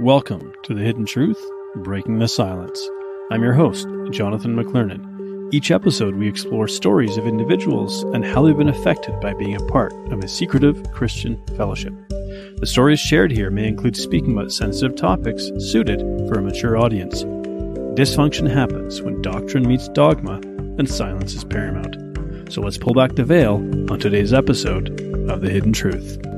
Welcome to The Hidden Truth Breaking the Silence. I'm your host, Jonathan McClernand. Each episode, we explore stories of individuals and how they've been affected by being a part of a secretive Christian fellowship. The stories shared here may include speaking about sensitive topics suited for a mature audience. Dysfunction happens when doctrine meets dogma and silence is paramount. So let's pull back the veil on today's episode of The Hidden Truth.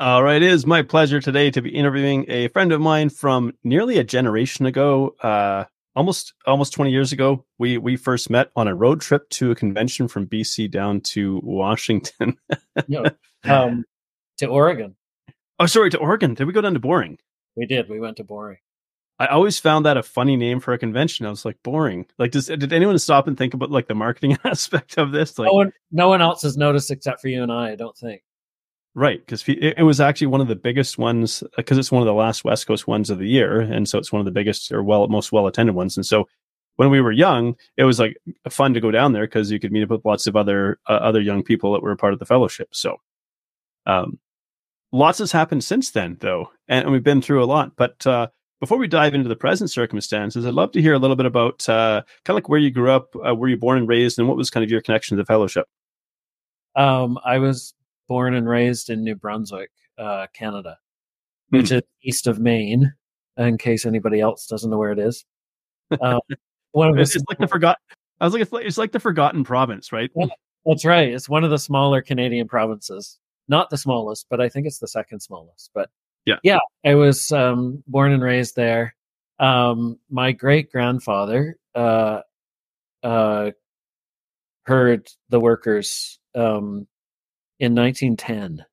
All right, it is my pleasure today to be interviewing a friend of mine from nearly a generation ago, uh, almost almost 20 years ago. We we first met on a road trip to a convention from BC down to Washington. no, um, to Oregon. Oh, sorry, to Oregon. Did we go down to Boring? We did. We went to Boring. I always found that a funny name for a convention. I was like, boring. Like, does did anyone stop and think about like the marketing aspect of this? Like, no one, no one else has noticed except for you and I. I don't think. Right, because it, was actually one of the biggest ones because it's one of the last West Coast ones of the year, and so it's one of the biggest or well most well attended ones. And so when we were young, it was like fun to go down there because you could meet up with lots of other uh, other young people that were part of the fellowship. So, um, lots has happened since then, though, and we've been through a lot. But uh, before we dive into the present circumstances, I'd love to hear a little bit about uh, kind of like where you grew up, uh, where you born and raised, and what was kind of your connection to the fellowship. Um, I was born and raised in New Brunswick, uh, Canada, which mm. is east of Maine. In case anybody else doesn't know where it is, um, one of it's, it's like the forgot. I was like, it's like it's like the forgotten province, right? that's right. It's one of the smaller Canadian provinces. Not the smallest, but I think it's the second smallest. But yeah, yeah, I was um, born and raised there. Um, my great grandfather uh, uh, heard the workers um, in 1910,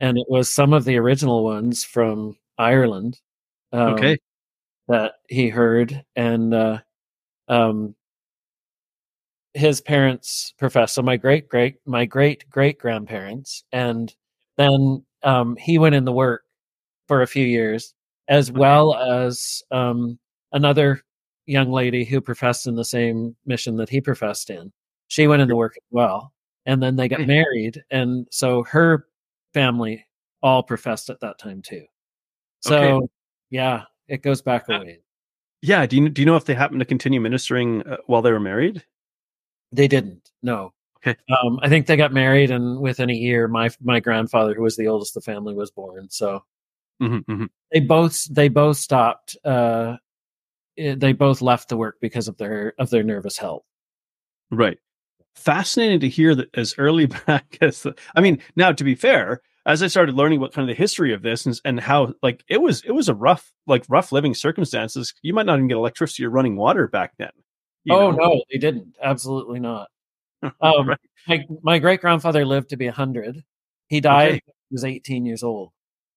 and it was some of the original ones from Ireland. Um, okay, that he heard, and uh, um, his parents professed. So my great great my great great grandparents, and then um, he went in the work for a few years, as well as um, another young lady who professed in the same mission that he professed in. She went in the work as well and then they got married and so her family all professed at that time too. So okay. yeah it goes back a ways. yeah do you, do you know if they happened to continue ministering uh, while they were married? They didn't no. Okay. Um, i think they got married and within a year my my grandfather who was the oldest of the family was born so mm-hmm, mm-hmm. they both they both stopped uh, eh, they both left the work because of their of their nervous health. Right fascinating to hear that as early back as the, I mean, now to be fair, as I started learning what kind of the history of this and, and how like it was it was a rough like rough living circumstances. You might not even get electricity or running water back then. Oh know? no, they didn't. Absolutely not. Um, right. my my great grandfather lived to be hundred. He died okay. he was eighteen years old,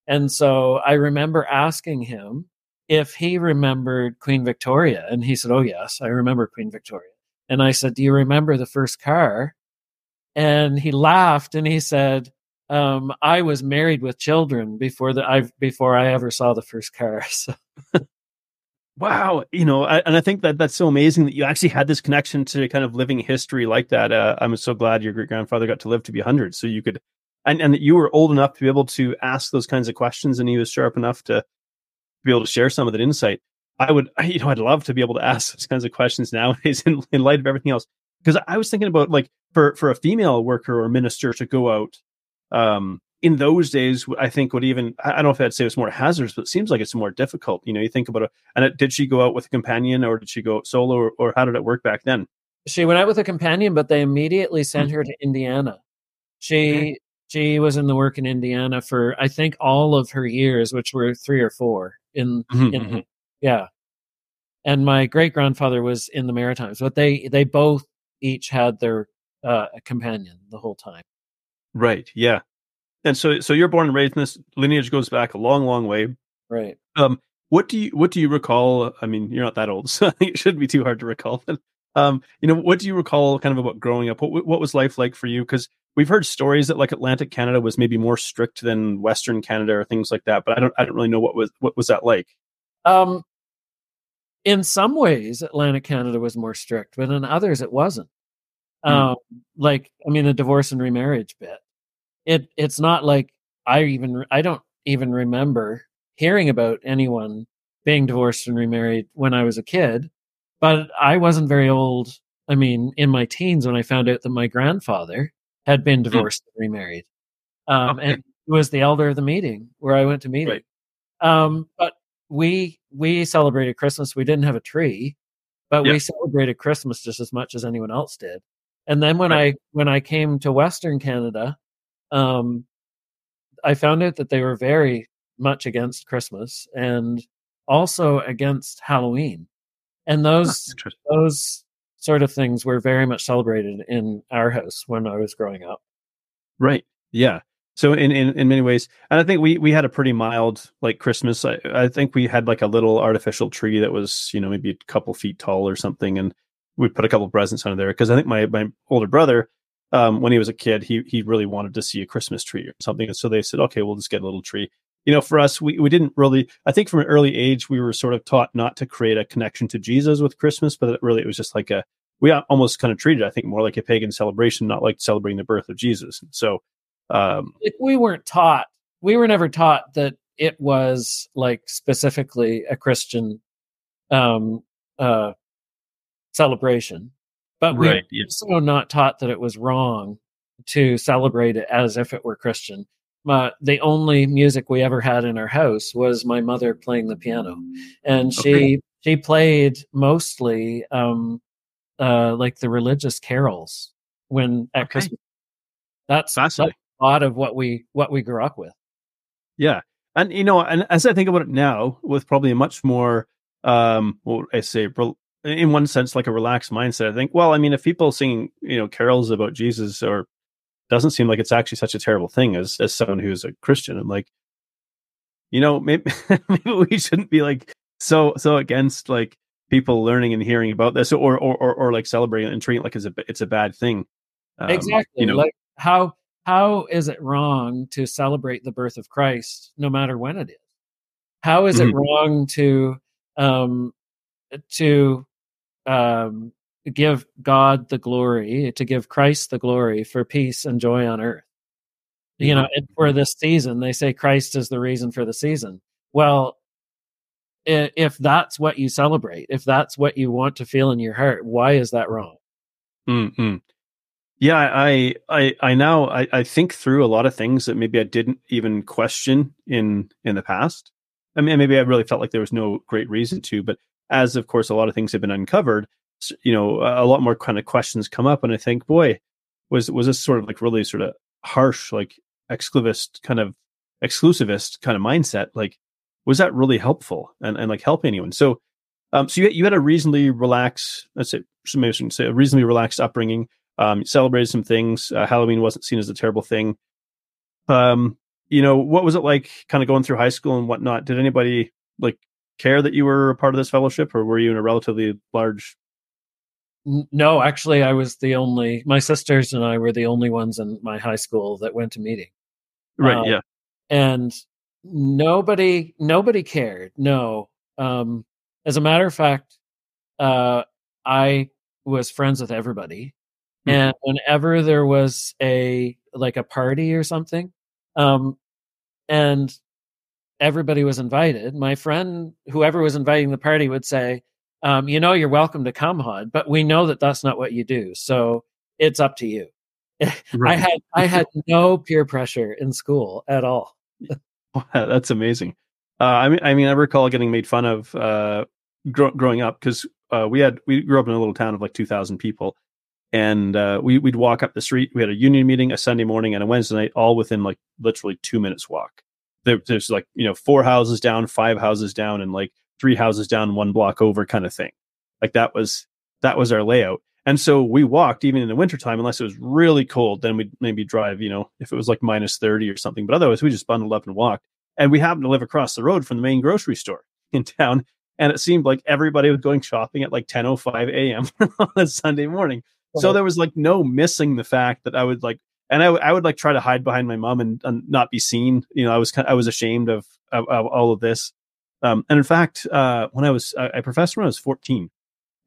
and so I remember asking him if he remembered Queen Victoria, and he said, "Oh yes, I remember Queen Victoria." And I said, Do you remember the first car? And he laughed and he said, um, I was married with children before the I before I ever saw the first car. So wow, you know, I, and I think that that's so amazing that you actually had this connection to kind of living history like that. Uh, I'm so glad your great grandfather got to live to be 100, so you could, and and that you were old enough to be able to ask those kinds of questions, and he was sharp enough to be able to share some of that insight. I would, you know, I'd love to be able to ask those kinds of questions nowadays in, in light of everything else. Because I was thinking about like for for a female worker or minister to go out, um, in those days, I think would even I don't know if I'd say it's more hazardous, but it seems like it's more difficult. You know, you think about it. And it, did she go out with a companion, or did she go out solo, or, or how did it work back then? She went out with a companion, but they immediately sent her to Indiana. She she was in the work in Indiana for I think all of her years, which were three or four in mm-hmm, in mm-hmm. Yeah. And my great grandfather was in the Maritimes, but they they both each had their uh, companion the whole time. Right. Yeah. And so so you're born and raised in this lineage goes back a long, long way. Right. Um. What do you what do you recall? I mean, you're not that old, so it shouldn't be too hard to recall. But um, you know, what do you recall kind of about growing up? What what was life like for you? Because we've heard stories that like Atlantic Canada was maybe more strict than Western Canada or things like that. But I don't I don't really know what was what was that like. Um, in some ways, Atlantic Canada was more strict, but in others, it wasn't. Mm. Um, like, I mean, the divorce and remarriage bit. It it's not like I even I don't even remember hearing about anyone being divorced and remarried when I was a kid. But I wasn't very old. I mean, in my teens when I found out that my grandfather had been Hmm. divorced and remarried, um, Okay. and was the elder of the meeting where I went to meeting. Right. Um, but we we celebrated Christmas. We didn't have a tree, but Yeah. we celebrated Christmas just as much as anyone else did. And then when Right. I when I came to Western Canada, um, I found out that they were very much against Christmas and also against Halloween. And those those sort of things were very much celebrated in our house when I was growing up. Right. Yeah. So in, in in many ways, and I think we we had a pretty mild like Christmas. I, I think we had like a little artificial tree that was you know maybe a couple feet tall or something, and we put a couple presents under there because I think my my older brother, um, when he was a kid, he he really wanted to see a Christmas tree or something, and so they said, okay, we'll just get a little tree. You know, for us, we we didn't really. I think from an early age, we were sort of taught not to create a connection to Jesus with Christmas, but really it was just like a we almost kind of treated, I think, more like a pagan celebration, not like celebrating the birth of Jesus. So. Um, Like, we weren't taught. We were never taught that it was like specifically a Christian um, uh, celebration, but we Right, were yeah. also not taught that it was wrong to celebrate it as if it were Christian. My, the only music we ever had in our house was my mother playing the piano, and she Okay. she played mostly um, uh, like the religious carols when at Okay. Christmas. That's a lot of what we what we grew up with. Yeah. And you know, and as I think about it now, with probably a much more um what would I say in one sense like a relaxed mindset, I think, well, I mean, if people singing, you know, carols about Jesus or doesn't seem like it's actually such a terrible thing as as someone who's a Christian. I'm like, you know, maybe maybe we shouldn't be like so so against like people learning and hearing about this or or or, or like celebrating it and treating it like it's a it's a bad thing. Um, exactly. You know, like how how is it wrong to celebrate the birth of Christ no matter when it is? How is Mhm. it wrong to um to um give God the glory, to give Christ the glory for peace and joy on earth? You know, and for this season, they say Christ is the reason for the season. Well, if that's what you celebrate, if that's what you want to feel in your heart, why is that wrong? Mm-mm. Yeah, I, I, I now I, I think through a lot of things that maybe I didn't even question in in the past. I mean, maybe I really felt like there was no great reason to, but as of course a lot of things have been uncovered, you know, a lot more kind of questions come up, and I think, boy, was was this sort of like really sort of harsh, like exclusivist kind of exclusivist kind of mindset? Like, was that really helpful and and like help anyone? So, um, so you you had a reasonably relaxed, let's say, maybe I say a reasonably relaxed upbringing um, celebrated some things. Uh, Halloween wasn't seen as a terrible thing. Um, you know, what was it like kind of going through high school and whatnot? Did anybody like care that you were a part of this fellowship or were you in a relatively large? No, actually, I was the only. My sisters and I were the only ones in my high school that went to meeting, Right. Uh, yeah. and nobody, nobody cared. No. Um, as a matter of fact, uh, I was friends with everybody. And whenever there was a like a party or something, um, and everybody was invited, my friend, whoever was inviting the party, would say, um, "You know, you're welcome to come, Hod, but we know that that's not what you do, so it's up to you." I had I had no peer pressure in school at all. wow, That's amazing. Uh, I mean, I mean, I recall getting made fun of uh, gro- growing up because uh, we had we grew up in a little town of like two thousand people, and uh, we we'd walk up the street. We had a union meeting, a Sunday morning, and a Wednesday night, all within like literally two minutes walk. There, there's like you know four houses down, five houses down, and like three houses down, one block over, kind of thing. Like that was that was our layout. And so we walked even in the wintertime, unless it was really cold, then we'd maybe drive, you know, if it was like minus 30 or something. But otherwise, we just bundled up and walked. And we happened to live across the road from the main grocery store in town. And it seemed like everybody was going shopping at like 10.05 a.m. on a Sunday morning. So there was like no missing the fact that I would like, and I, I would like try to hide behind my mom and, and not be seen. You know, I was kind I was ashamed of, of, of all of this. Um, and in fact, uh, when I was, I, I professed when I was 14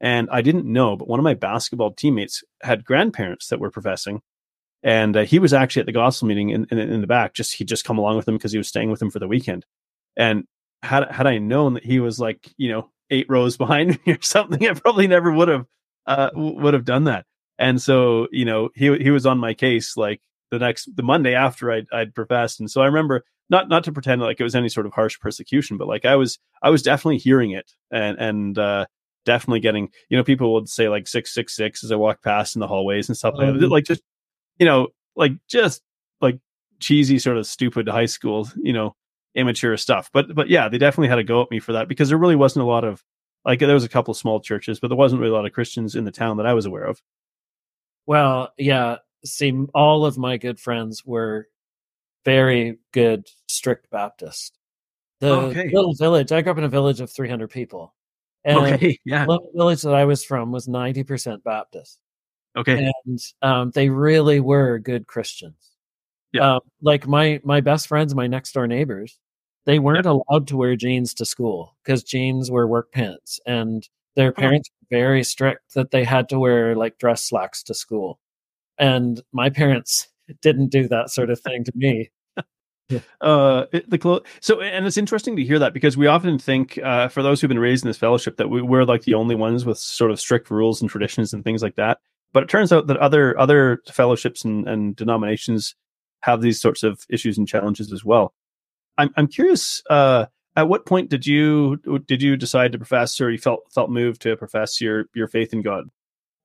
and I didn't know, but one of my basketball teammates had grandparents that were professing. and uh, he was actually at the gospel meeting in, in, in the back. Just he'd just come along with him because he was staying with him for the weekend. And had had I known that he was like you know eight rows behind me or something, I probably never would have uh, would have done that. And so you know he he was on my case like the next the Monday after I'd, I'd professed. And so I remember not not to pretend like it was any sort of harsh persecution, but like I was I was definitely hearing it and and uh, definitely getting you know people would say like six six six as I walk past in the hallways and stuff like that. Like just you know like just like cheesy sort of stupid high school you know immature stuff. But but yeah, they definitely had to go at me for that because there really wasn't a lot of like there was a couple small churches, but there wasn't really a lot of Christians in the town that I was aware of. Well, yeah, see, all of my good friends were very good strict Baptist. The okay. little village, I grew up in a village of 300 people. And okay, yeah. The village that I was from was 90% Baptist. Okay. And um, they really were good Christians. Yeah. Um, like my my best friends, my next door neighbors, they weren't yeah. allowed to wear jeans to school because jeans were work pants, and their parents were very strict that they had to wear like dress slacks to school. And my parents didn't do that sort of thing to me. uh the clo- so and it's interesting to hear that because we often think uh for those who've been raised in this fellowship that we, we're like the only ones with sort of strict rules and traditions and things like that. But it turns out that other other fellowships and, and denominations have these sorts of issues and challenges as well. I'm i'm curious uh at what point did you did you decide to profess or you felt felt moved to profess your your faith in god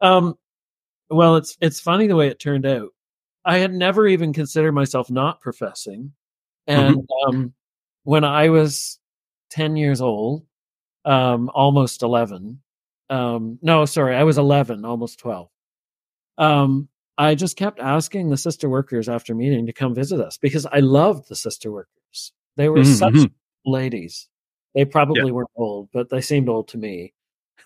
um well, it's it's funny the way it turned out. I had never even considered myself not professing, and mm-hmm. um, when I was ten years old, um, almost eleven. Um, no, sorry, I was eleven, almost twelve. Um, I just kept asking the sister workers after meeting to come visit us because I loved the sister workers. They were mm-hmm. such mm-hmm. Ladies. They probably yeah. weren't old, but they seemed old to me.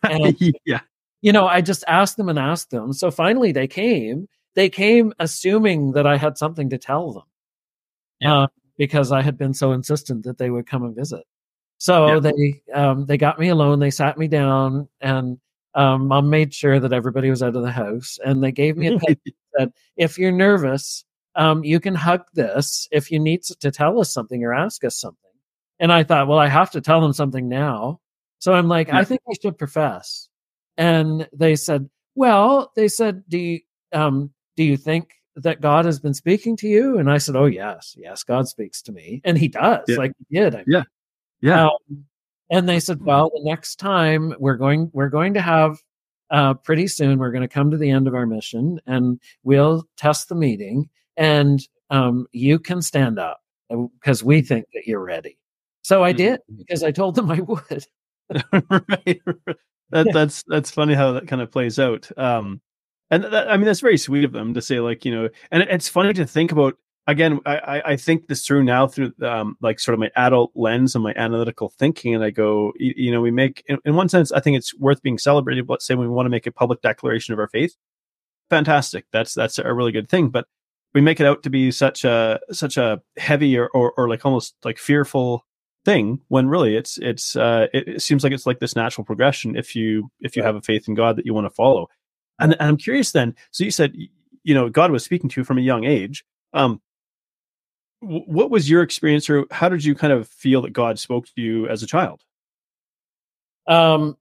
And, yeah you know, I just asked them and asked them. So finally they came. They came assuming that I had something to tell them. Yeah. Uh, because I had been so insistent that they would come and visit. So yeah. they um, they got me alone. They sat me down, and um, mom made sure that everybody was out of the house. And they gave me a pen said, "If you're nervous, um, you can hug this if you need to tell us something or ask us something." And I thought, well, I have to tell them something now. So I'm like, yeah. I think I should profess and they said, "Well, they said, do you um, do you think that God has been speaking to you?" And I said, "Oh yes, yes, God speaks to me, and He does, yeah. like He did." I mean. Yeah, yeah. Um, and they said, "Well, the next time we're going, we're going to have." Uh, pretty soon, we're going to come to the end of our mission, and we'll test the meeting, and um, you can stand up because we think that you're ready. So I did mm-hmm. because I told them I would. right that that's that's funny how that kind of plays out. Um, and that, I mean that's very sweet of them to say like you know, and it's funny to think about. Again, I I think this through now through um like sort of my adult lens and my analytical thinking, and I go, you, you know, we make in, in one sense I think it's worth being celebrated. Let's say we want to make a public declaration of our faith, fantastic. That's that's a really good thing, but we make it out to be such a such a heavy or, or, or like almost like fearful thing when really it's it's uh it, it, seems like it's like this natural progression if you if you have a faith in god that you want to follow. And, and i'm curious then so you said you know god was speaking to you from a young age um w- what was your experience or how did you kind of feel that god spoke to you as a child? Um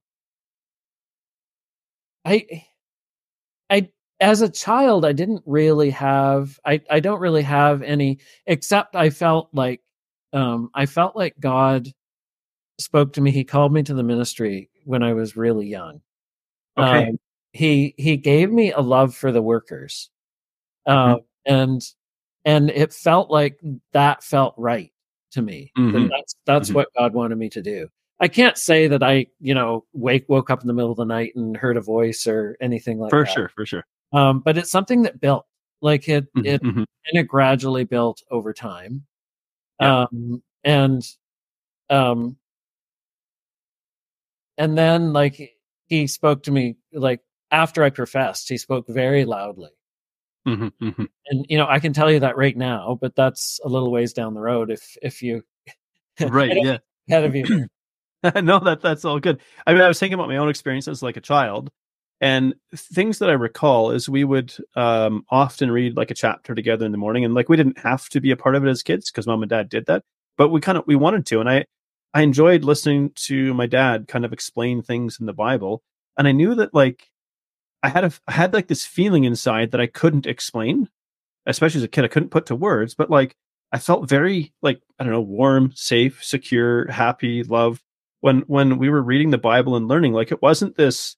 i i as a child i didn't really have i i don't really have any except i felt like um, I felt like God spoke to me. He called me to the ministry when I was really young. Okay. Um, he he gave me a love for the workers, uh, mm-hmm. and and it felt like that felt right to me. Mm-hmm. That's that's mm-hmm. what God wanted me to do. I can't say that I you know wake woke up in the middle of the night and heard a voice or anything like for that. For sure, for sure. Um, but it's something that built like it mm-hmm, it mm-hmm. and it gradually built over time yeah. um and um and then like he spoke to me like after i professed he spoke very loudly mm-hmm, mm-hmm. and you know i can tell you that right now but that's a little ways down the road if if you right yeah ahead of you no that that's all good i mean i was thinking about my own experience as like a child And things that I recall is we would um, often read like a chapter together in the morning, and like we didn't have to be a part of it as kids because mom and dad did that, but we kind of we wanted to, and I I enjoyed listening to my dad kind of explain things in the Bible, and I knew that like I had a I had like this feeling inside that I couldn't explain, especially as a kid. I couldn't put to words, but like I felt very like I don't know, warm, safe, secure, happy, loved when when we were reading the Bible and learning. Like it wasn't this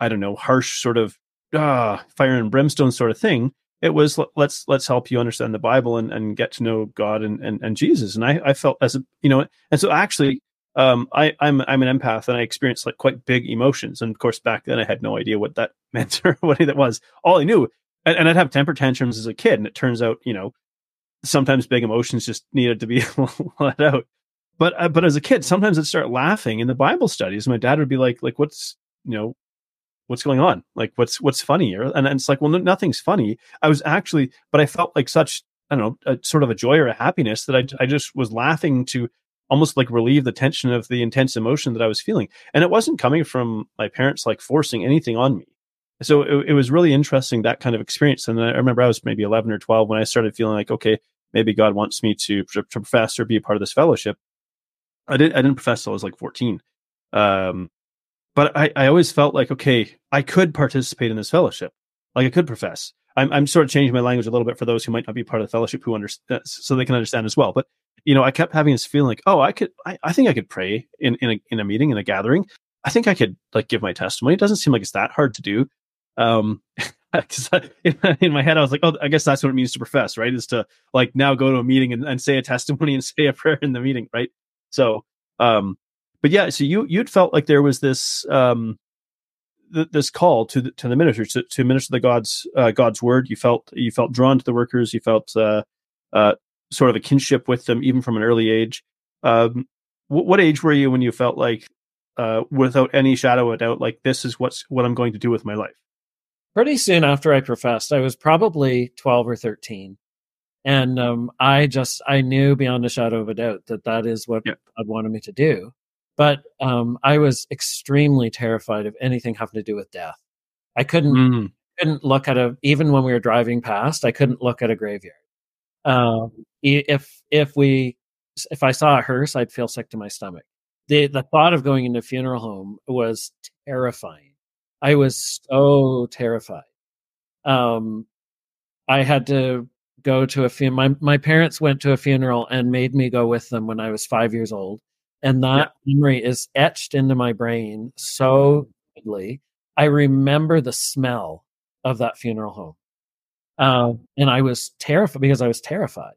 I don't know, harsh sort of ah, fire and brimstone sort of thing. It was let's let's help you understand the Bible and, and get to know God and, and, and Jesus. And I, I felt as a you know, and so actually um, I, I'm I'm an empath and I experienced like quite big emotions. And of course back then I had no idea what that meant or what that was. All I knew and, and I'd have temper tantrums as a kid, and it turns out, you know, sometimes big emotions just needed to be let out. But uh, but as a kid, sometimes I'd start laughing in the Bible studies. My dad would be like, like, what's you know, what's going on? Like, what's what's funny? And, and it's like, well, no, nothing's funny. I was actually, but I felt like such, I don't know, a, sort of a joy or a happiness that I I just was laughing to almost like relieve the tension of the intense emotion that I was feeling. And it wasn't coming from my parents like forcing anything on me. So it, it was really interesting that kind of experience. And I remember I was maybe 11 or 12 when I started feeling like, okay, maybe God wants me to, to profess or be a part of this fellowship. I didn't I didn't profess till I was like 14. Um, but I, I always felt like, okay, I could participate in this fellowship. Like I could profess. I'm, I'm sort of changing my language a little bit for those who might not be part of the fellowship who understand, so they can understand as well. But, you know, I kept having this feeling like, oh, I could, I, I think I could pray in, in a, in a meeting, in a gathering. I think I could like give my testimony. It doesn't seem like it's that hard to do. Um, in my head, I was like, oh, I guess that's what it means to profess, right? Is to like now go to a meeting and, and say a testimony and say a prayer in the meeting, right? So, um, but yeah, so you you'd felt like there was this um, th- this call to the, to the minister to, to minister the God's uh, God's word. You felt you felt drawn to the workers. You felt uh, uh, sort of a kinship with them, even from an early age. Um, what age were you when you felt like, uh, without any shadow of doubt, like this is what's what I'm going to do with my life? Pretty soon after I professed, I was probably twelve or thirteen, and um, I just I knew beyond a shadow of a doubt that that is what yeah. God wanted me to do. But um, I was extremely terrified of anything having to do with death. I couldn't mm. couldn't look at a even when we were driving past. I couldn't look at a graveyard. Um, if if we if I saw a hearse, I'd feel sick to my stomach. The the thought of going into a funeral home was terrifying. I was so terrified. Um, I had to go to a funeral. My my parents went to a funeral and made me go with them when I was five years old and that yeah. memory is etched into my brain so vividly. I remember the smell of that funeral home, uh, and I was terrified because I was terrified.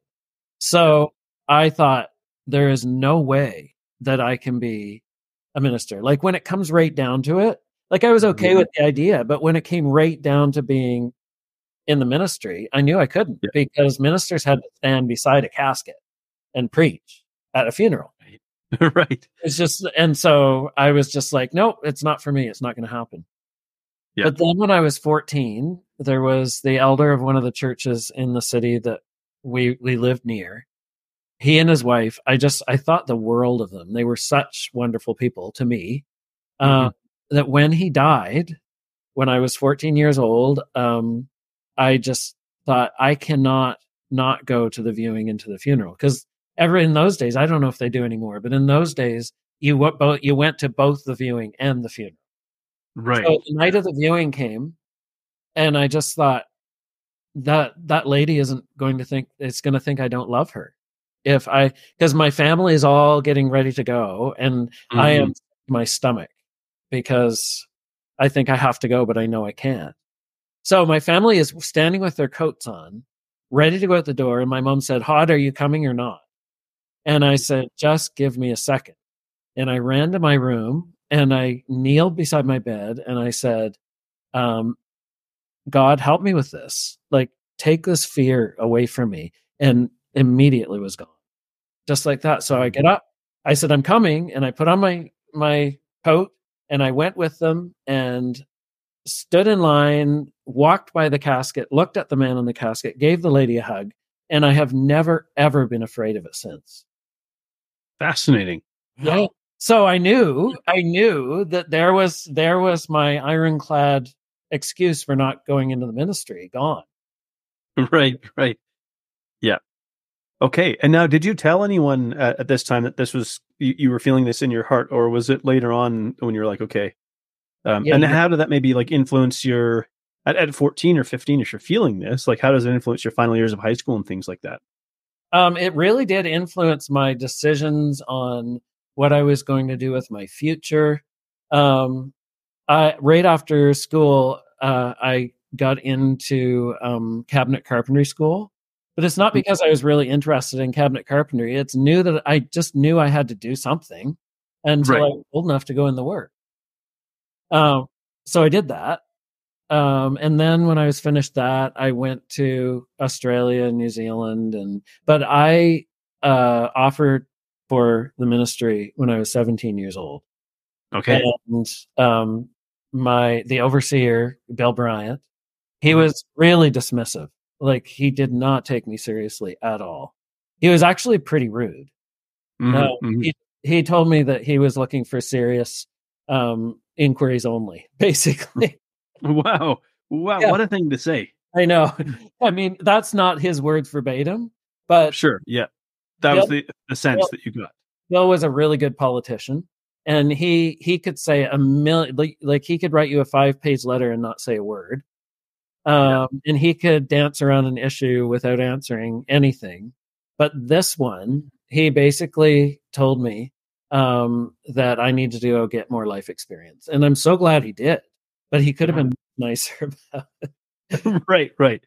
So I thought there is no way that I can be a minister. Like when it comes right down to it, like I was okay with the idea, but when it came right down to being in the ministry, I knew I couldn't yeah. because ministers had to stand beside a casket and preach at a funeral. right. It's just, and so I was just like, nope, it's not for me. It's not going to happen. Yeah. But then when I was 14, there was the elder of one of the churches in the city that we, we lived near. He and his wife, I just, I thought the world of them. They were such wonderful people to me. Uh, mm-hmm. Uh, that when he died, when I was 14 years old, um, I just thought I cannot not go to the viewing and to the funeral because ever in those days, I don't know if they do anymore, but in those days, you went both you went to both the viewing and the funeral. Right. So the night of the viewing came, and I just thought that that lady isn't going to think it's going to think I don't love her if I because my family is all getting ready to go, and mm-hmm. I am my stomach because I think I have to go, but I know I can't. So my family is standing with their coats on, ready to go out the door, and my mom said, "Hod, are you coming or not?" And I said, just give me a second. And I ran to my room and I kneeled beside my bed and I said, um, God, help me with this. Like, take this fear away from me. And immediately was gone. Just like that. So I get up. I said, I'm coming. And I put on my, my coat and I went with them and stood in line, walked by the casket, looked at the man in the casket, gave the lady a hug. And I have never, ever been afraid of it since. Fascinating. Yeah. so I knew, I knew that there was there was my ironclad excuse for not going into the ministry gone. Right, right. Yeah. Okay. And now, did you tell anyone at, at this time that this was you, you, were feeling this in your heart, or was it later on when you were like, okay? Um, yeah, and yeah. how did that maybe like influence your at, at 14 or 15 if you're feeling this like how does it influence your final years of high school and things like that um, it really did influence my decisions on what I was going to do with my future. Um, I, right after school, uh, I got into um, cabinet carpentry school, but it's not mm-hmm. because I was really interested in cabinet carpentry. It's new that I just knew I had to do something until right. I was old enough to go in the work. Um, so I did that. Um, and then when I was finished that, I went to Australia and New Zealand, and but I uh, offered for the ministry when I was 17 years old. Okay. And um, my the overseer, Bill Bryant, he mm-hmm. was really dismissive. Like he did not take me seriously at all. He was actually pretty rude. Mm-hmm, uh, mm-hmm. He he told me that he was looking for serious um, inquiries only, basically. Wow, wow, yeah. what a thing to say! I know. I mean, that's not his words verbatim, but sure, yeah. That Bill, was the, the sense Bill, that you got. Bill was a really good politician, and he he could say a million like, like he could write you a five page letter and not say a word. Um, yeah. and he could dance around an issue without answering anything. But this one, he basically told me um, that I need to go get more life experience, and I'm so glad he did. But he could have been nicer about it. right, right,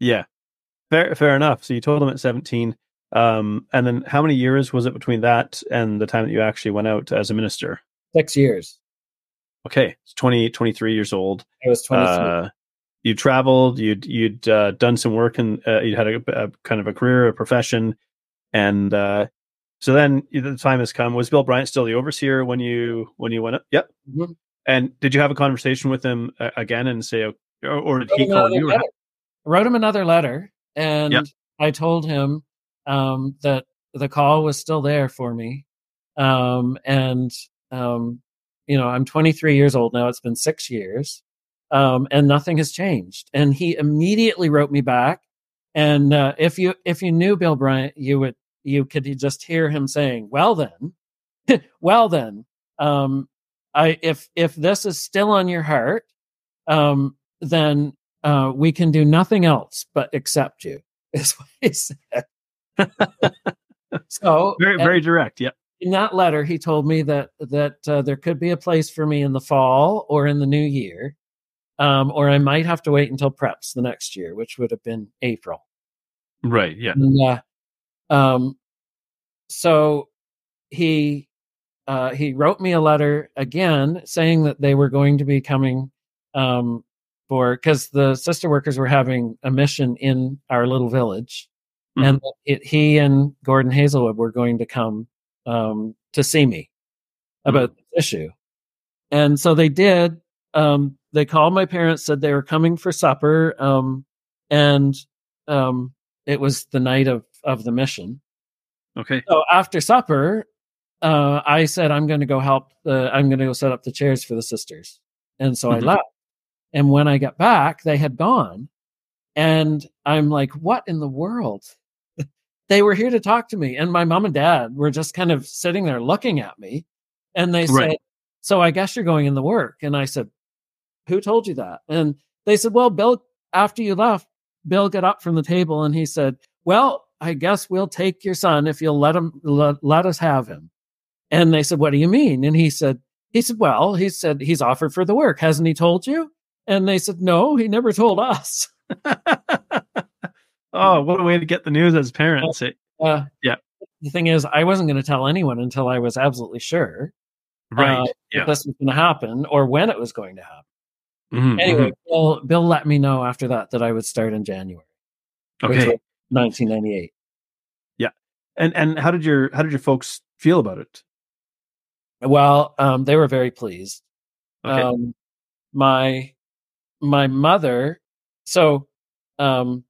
yeah, fair, fair enough. So you told him at 17. Um, and then how many years was it between that and the time that you actually went out as a minister? Six years. Okay. It's 20, 23 years old. I was 23. Uh, you traveled, you'd, you'd, uh, done some work and, uh, you had a, a, kind of a career, a profession. And, uh, so then the time has come. Was Bill Bryant still the overseer when you, when you went up? Yep. Mm-hmm. And did you have a conversation with him uh, again and say, or, or did he call you? Or... Wrote him another letter and. I told him, um, that the call was still there for me. Um, and, um, you know, I'm 23 years old now. It's been six years. Um, and nothing has changed. And he immediately wrote me back. And, uh, if you, if you knew Bill Bryant, you would, you could just hear him saying, well then, well then, um, I, if, if this is still on your heart, um, then, uh, we can do nothing else but accept you is what he said so very very direct. Yeah. In that letter, he told me that that uh, there could be a place for me in the fall or in the new year, um, or I might have to wait until preps the next year, which would have been April. Right. Yeah. And, uh, um. So he uh, he wrote me a letter again saying that they were going to be coming um, for because the sister workers were having a mission in our little village mm-hmm. and it, he and Gordon Hazelwood were going to come um, to see me about mm-hmm. this issue. And so they did. Um, they called my parents, said they were coming for supper, um, and um, it was the night of of the mission. Okay. So after supper, uh, I said I'm going to go help. I'm going to go set up the chairs for the sisters, and so mm-hmm. I left. And when I got back, they had gone, and I'm like, "What in the world?" they were here to talk to me. And my mom and dad were just kind of sitting there looking at me. And they right. said, So I guess you're going in the work. And I said, Who told you that? And they said, Well, Bill, after you left, Bill got up from the table and he said, Well, I guess we'll take your son if you'll let him let, let us have him. And they said, What do you mean? And he said, he said, Well, he said he's offered for the work. Hasn't he told you? And they said, No, he never told us. Oh, what a way to get the news as parents. Uh, yeah. The thing is, I wasn't going to tell anyone until I was absolutely sure. Right. Uh, yeah. this was going to happen or when it was going to happen. Mm-hmm, anyway, mm-hmm. Bill, Bill let me know after that that I would start in January. Okay. 1998. Yeah. And and how did your how did your folks feel about it? Well, um, they were very pleased. Okay. Um, my my mother. So, um,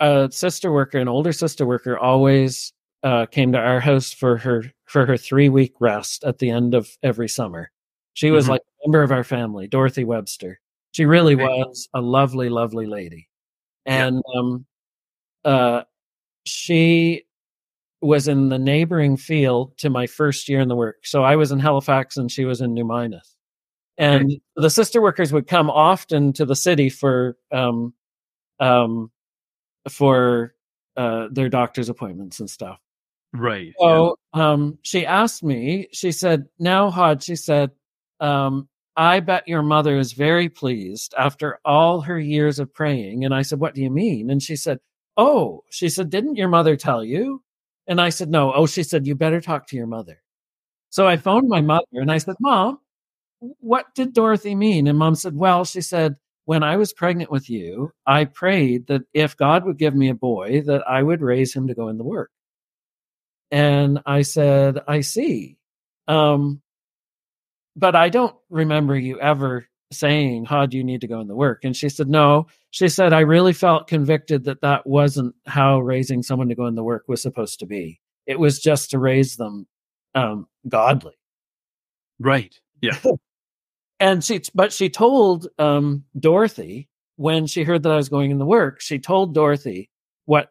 a sister worker, an older sister worker, always uh, came to our house for her for her three week rest at the end of every summer. She was Mhm. like a member of our family, Dorothy Webster. She really Okay. was a lovely, lovely lady. Yeah. And um, uh, she was in the neighboring field to my first year in the work. So I was in Halifax and she was in New Minas. And the sister workers would come often to the city for um, um, for uh, their doctor's appointments and stuff. Right. So um, she asked me, she said, Now, Hod, she said, um, I bet your mother is very pleased after all her years of praying. And I said, What do you mean? And she said, Oh, she said, Didn't your mother tell you? And I said, No. Oh, she said, You better talk to your mother. So I phoned my mother and I said, Mom, what did Dorothy mean? And mom said, Well, she said, when I was pregnant with you, I prayed that if God would give me a boy, that I would raise him to go in the work. And I said, I see. Um, but I don't remember you ever saying, Hod you need to go in the work? And she said, No. She said, I really felt convicted that that wasn't how raising someone to go in the work was supposed to be. It was just to raise them um, godly. Right. Yeah. And she, but she told um, Dorothy when she heard that I was going in the work, she told Dorothy what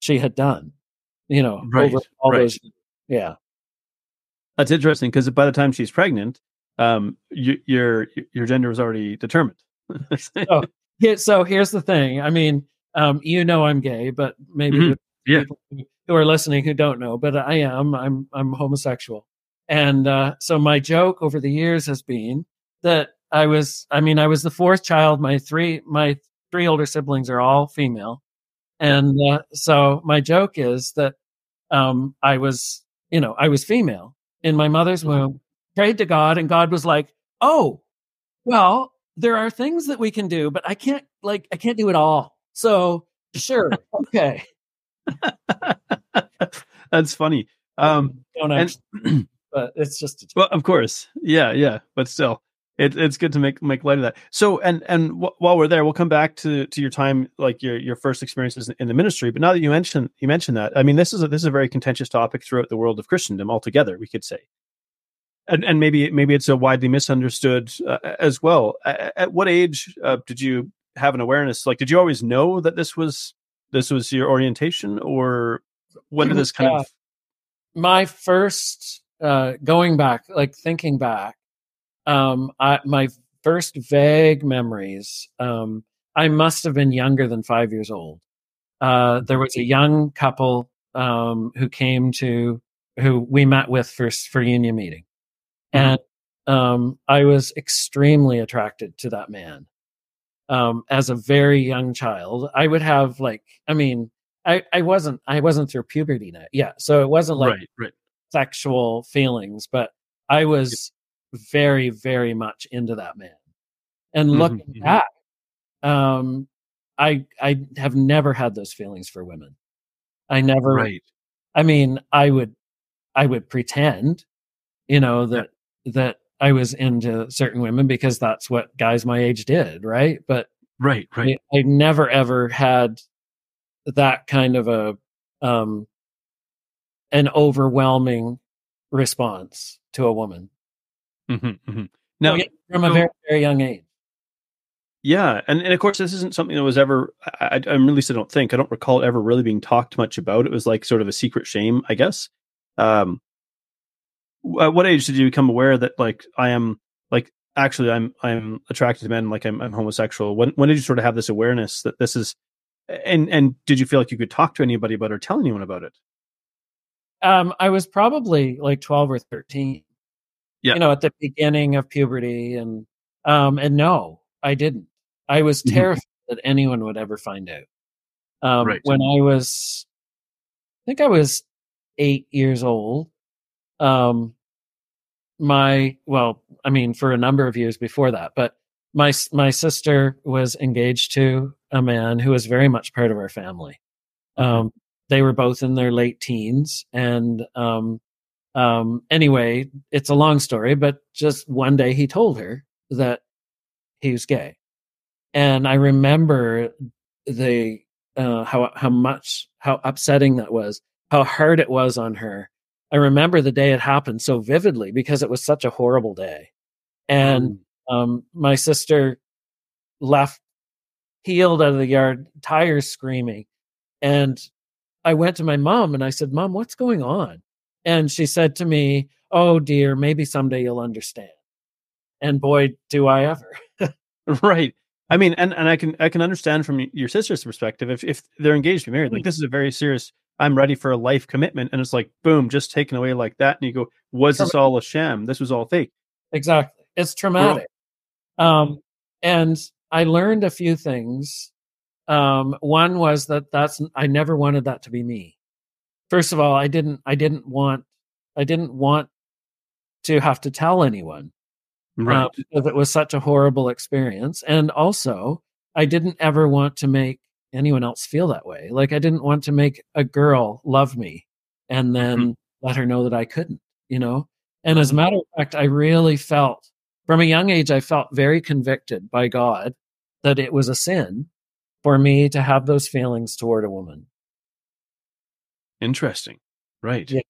she had done, you know, Right, all right. those, yeah. That's interesting because by the time she's pregnant, um, you, your your gender was already determined. Oh, Yeah, so here's the thing. I mean, um, you know I'm gay, but maybe Mhm. Yeah. people who- who are listening who don't know, but I am. I'm I'm homosexual, and uh, so my joke over the years has been that I was. I mean, I was the fourth child. My three my three older siblings are all female, and uh, so my joke is that um, I was, you know, I was female in my mother's womb. Prayed to God, and God was like, "Oh, well, there are things that we can do, but I can't like I can't do it all. So sure, okay. That's funny. Um, Don't and actually, but it's just a well, of course, yeah, yeah, but still, it, it's good to make make light of that. So, and and wh- while we're there, we'll come back to to your time, like your your first experiences in the ministry. But now that you mentioned you mentioned that, I mean, this is a, this is a very contentious topic throughout the world of Christendom altogether. We could say, and and maybe maybe it's a widely misunderstood uh, as well. At, at what age uh, did you have an awareness? Like, did you always know that this was this was your orientation, or when did this kind Yeah. of my first uh going back, like thinking back, um I my first vague memories, um, I must have been younger than five years old. Uh there was a young couple um who came to who we met with for for union meeting. Mhm. And um I was extremely attracted to that man. um, as a very young child. I would have like, I mean, I, I wasn't, I wasn't through puberty yet. Yeah. So it wasn't like right, right, sexual feelings, but I was very, very much into that man. And Mhm, looking mhm. back, um, I, I have never had those feelings for women. I never, right. I mean, I would, I would pretend, you know, that, that I was into certain women because that's what guys my age did. Right. But Right, right. I, I never ever had that kind of a um an overwhelming response to a woman hmm hmm Now, from a so- very very young age. yeah, and, and of course, this isn't something that was ever. I, I, at least I don't think I don't recall ever really being talked much about. It was like sort of a secret shame, I guess. Um, at what age did you become aware that like I am like actually I'm I'm attracted to men, like I'm I'm homosexual? When when did you sort of have this awareness that this is? And and did you feel like you could talk to anybody about it or tell anyone about it? Um, I was probably like twelve or thirteen. Yeah. you know, at the beginning of puberty, and um, and no, I didn't. I was Mhm. terrified that anyone would ever find out. Um, Right. When I was, I think I was eight years old. Um, my well, I mean, for a number of years before that, but my my sister was engaged to a man who was very much part of our family. Um, they were both in their late teens, and um, um, anyway, it's a long story, but just one day he told her that he was gay, and I remember the uh, how how much how upsetting that was, how hard it was on her, I remember the day it happened so vividly because it was such a horrible day. And Mm. um, my sister left, healed out of the yard, tires screaming. And I went to my mom and I said, Mom, what's going on? And she said to me, Oh dear, maybe someday you'll understand. And boy, do I ever. right. I mean, and, and I can I can understand from your sister's perspective if if they're engaged to be married, like this is a very serious. I'm ready for a life commitment, and it's like boom, just taken away like that, and you go, was this all a sham? This was all fake. Exactly. It's traumatic. Um, and I learned a few things. Um, one was that that's I never wanted that to be me. First of all, I didn't I didn't want I didn't want to have to tell anyone Right. uh, because it was such a horrible experience. And also, I didn't ever want to make anyone else feel that way. Like I didn't want to make a girl love me and then let her know that I couldn't, you know? And as a matter of fact, I really felt from a young age, I felt very convicted by God that it was a sin for me to have those feelings toward a woman. Interesting. Right. Yeah.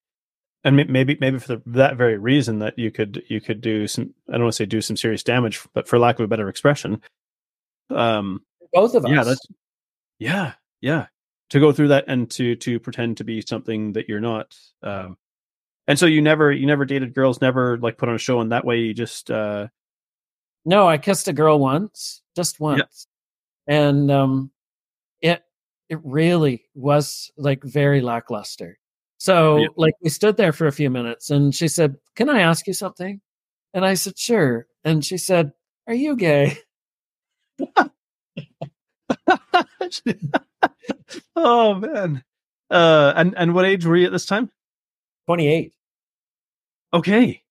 And maybe maybe for the, that very reason that you could you could do some I don't want to say do some serious damage, but for lack of a better expression, um, Both of us. yeah, that's yeah, yeah. To go through that and to to pretend to be something that you're not. Um, and so you never you never dated girls, never like put on a show, and that way you just uh, No, I kissed a girl once, just once. And um it it really was like very lackluster. So Yeah. like we stood there for a few minutes and she said, "Can I ask you something?" And I said, "Sure." And she said, "Are you gay?" oh man. Uh, and and what age were you at this time? 28. Okay.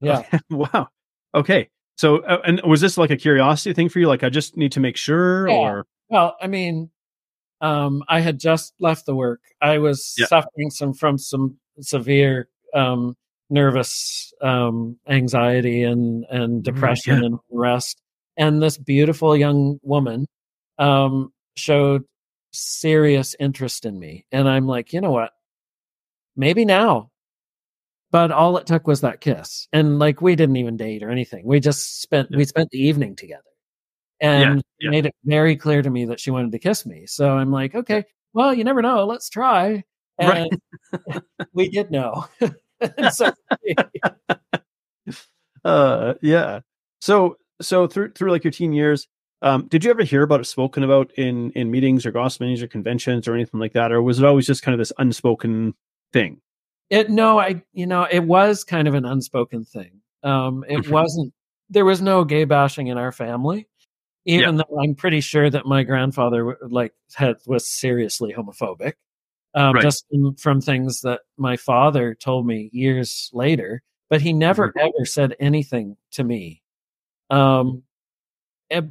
Yeah. wow. Okay. So, uh, and was this like a curiosity thing for you? Like, I just need to make sure, Yeah. or Well, I mean, um, I had just left the work. I was Yeah. suffering some from some severe um, nervous um, anxiety and and depression yeah. and rest. And this beautiful young woman um, showed serious interest in me, and I'm like, you know what? Maybe now. But all it took was that kiss, and like we didn't even date or anything. We just spent Yeah. we spent the evening together, and yeah. made it very clear to me that she wanted to kiss me. So I'm like, okay, well, you never know. Let's try. Right. And we did know. So uh, yeah. So, so through through like your teen years, um, did you ever hear about it spoken about in in meetings or gospel meetings or conventions or anything like that, or was it always just kind of this unspoken thing? it no, I you know, it was kind of an unspoken thing. Um, it Mhm. wasn't there was no gay bashing in our family. Even though I'm pretty sure that my grandfather like had was seriously homophobic. Um, Right. just from, from things that my father told me years later, but he never ever said anything to me. Um,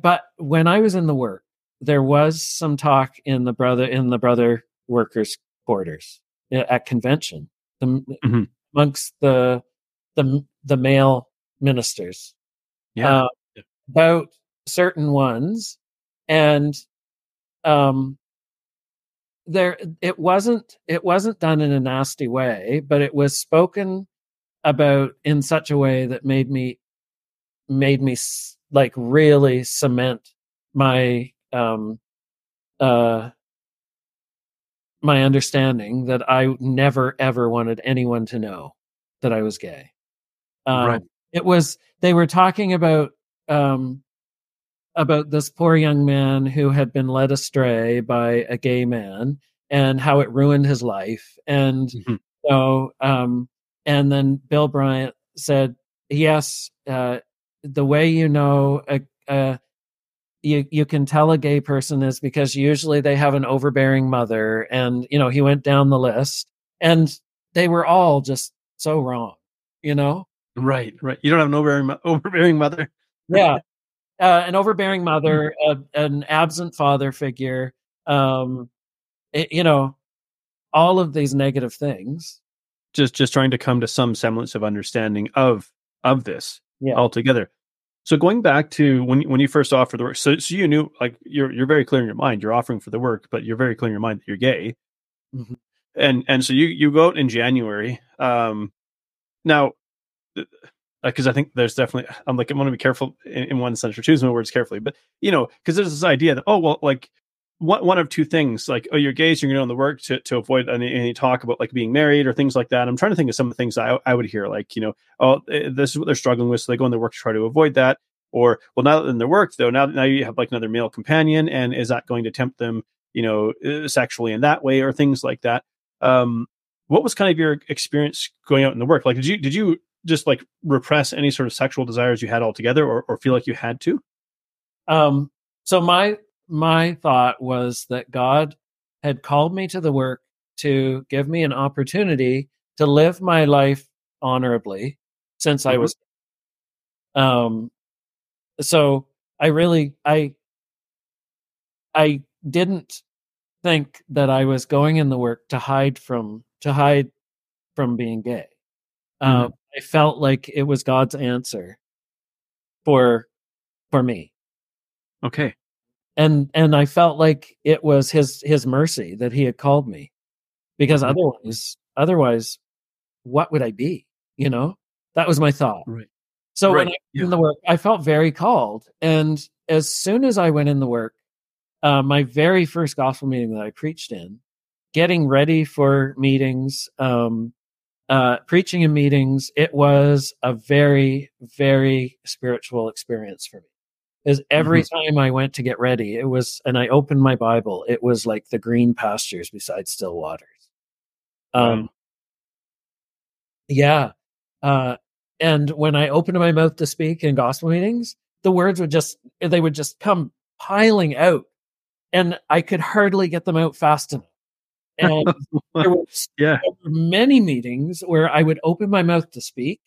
but when I was in the work, there was some talk in the brother in the brother workers quarters eh, at convention the, Mhm. amongst the the the male ministers Yeah. uh, about certain ones and um there it wasn't it wasn't done in a nasty way but it was spoken about in such a way that made me made me s- like really cement my um uh my understanding that I never ever wanted anyone to know that I was gay. Um, Right. It was they were talking about um about this poor young man who had been led astray by a gay man and how it ruined his life and Mhm. so um and then Bill Bryant said yes uh the way you know a, a you you can tell a gay person is because usually they have an overbearing mother and you know he went down the list and they were all just so wrong you know Right. Right. You don't have an overbearing, overbearing mother. yeah uh, an overbearing mother a, an absent father figure um it, you know all of these negative things Just just trying to come to some semblance of understanding of of this yeah altogether. So going back to when when you first offered the work, so so you knew like you're you're very clear in your mind you're offering for the work, but you're very clear in your mind that you're gay. Mhm. and and so you you go out in January. Um, now, because uh, I think there's definitely I'm like I want to be careful in, in one sense or choose my words carefully, but you know, because there's this idea that oh well, like one one of two things, like oh you're gay, so you're going to the work to to avoid any, any, talk about like being married or things like that. I'm trying to think of some of the things I I would hear, like you know, oh eh, this is what they're struggling with, so they go in their work to try to avoid that. Or well, now in their work though, now now you have like another male companion, and is that going to tempt them, you know, uh, sexually in that way or things like that? Um, what was kind of your experience going out in the work? Like, did you did you just like repress any sort of sexual desires you had altogether, or or feel like you had to? Um. So my my thought was that God had called me to the work to give me an opportunity to live my life honorably since mm-hmm. I was um so I really I I didn't think that I was going in the work to hide from to hide from being gay. Mm-hmm. Um, I felt like it was God's answer for for me. Okay. And and I felt like it was his his mercy that he had called me. Because mm-hmm. otherwise otherwise what would I be? You know? That was my thought. Right. So right. when I yeah. in the work, I felt very called. And as soon as I went in the work, uh, my very first gospel meeting that I preached in, getting ready for meetings, um, uh, preaching in meetings, it was a very, very spiritual experience for me. Is every mm-hmm. time I went to get ready, it was, and I opened my Bible, it was like the green pastures beside still waters. Um, yeah. Uh, and when I opened my mouth to speak in gospel meetings, the words would just, they would just come piling out and I could hardly get them out fast enough. And there, was, yeah. there were many meetings where I would open my mouth to speak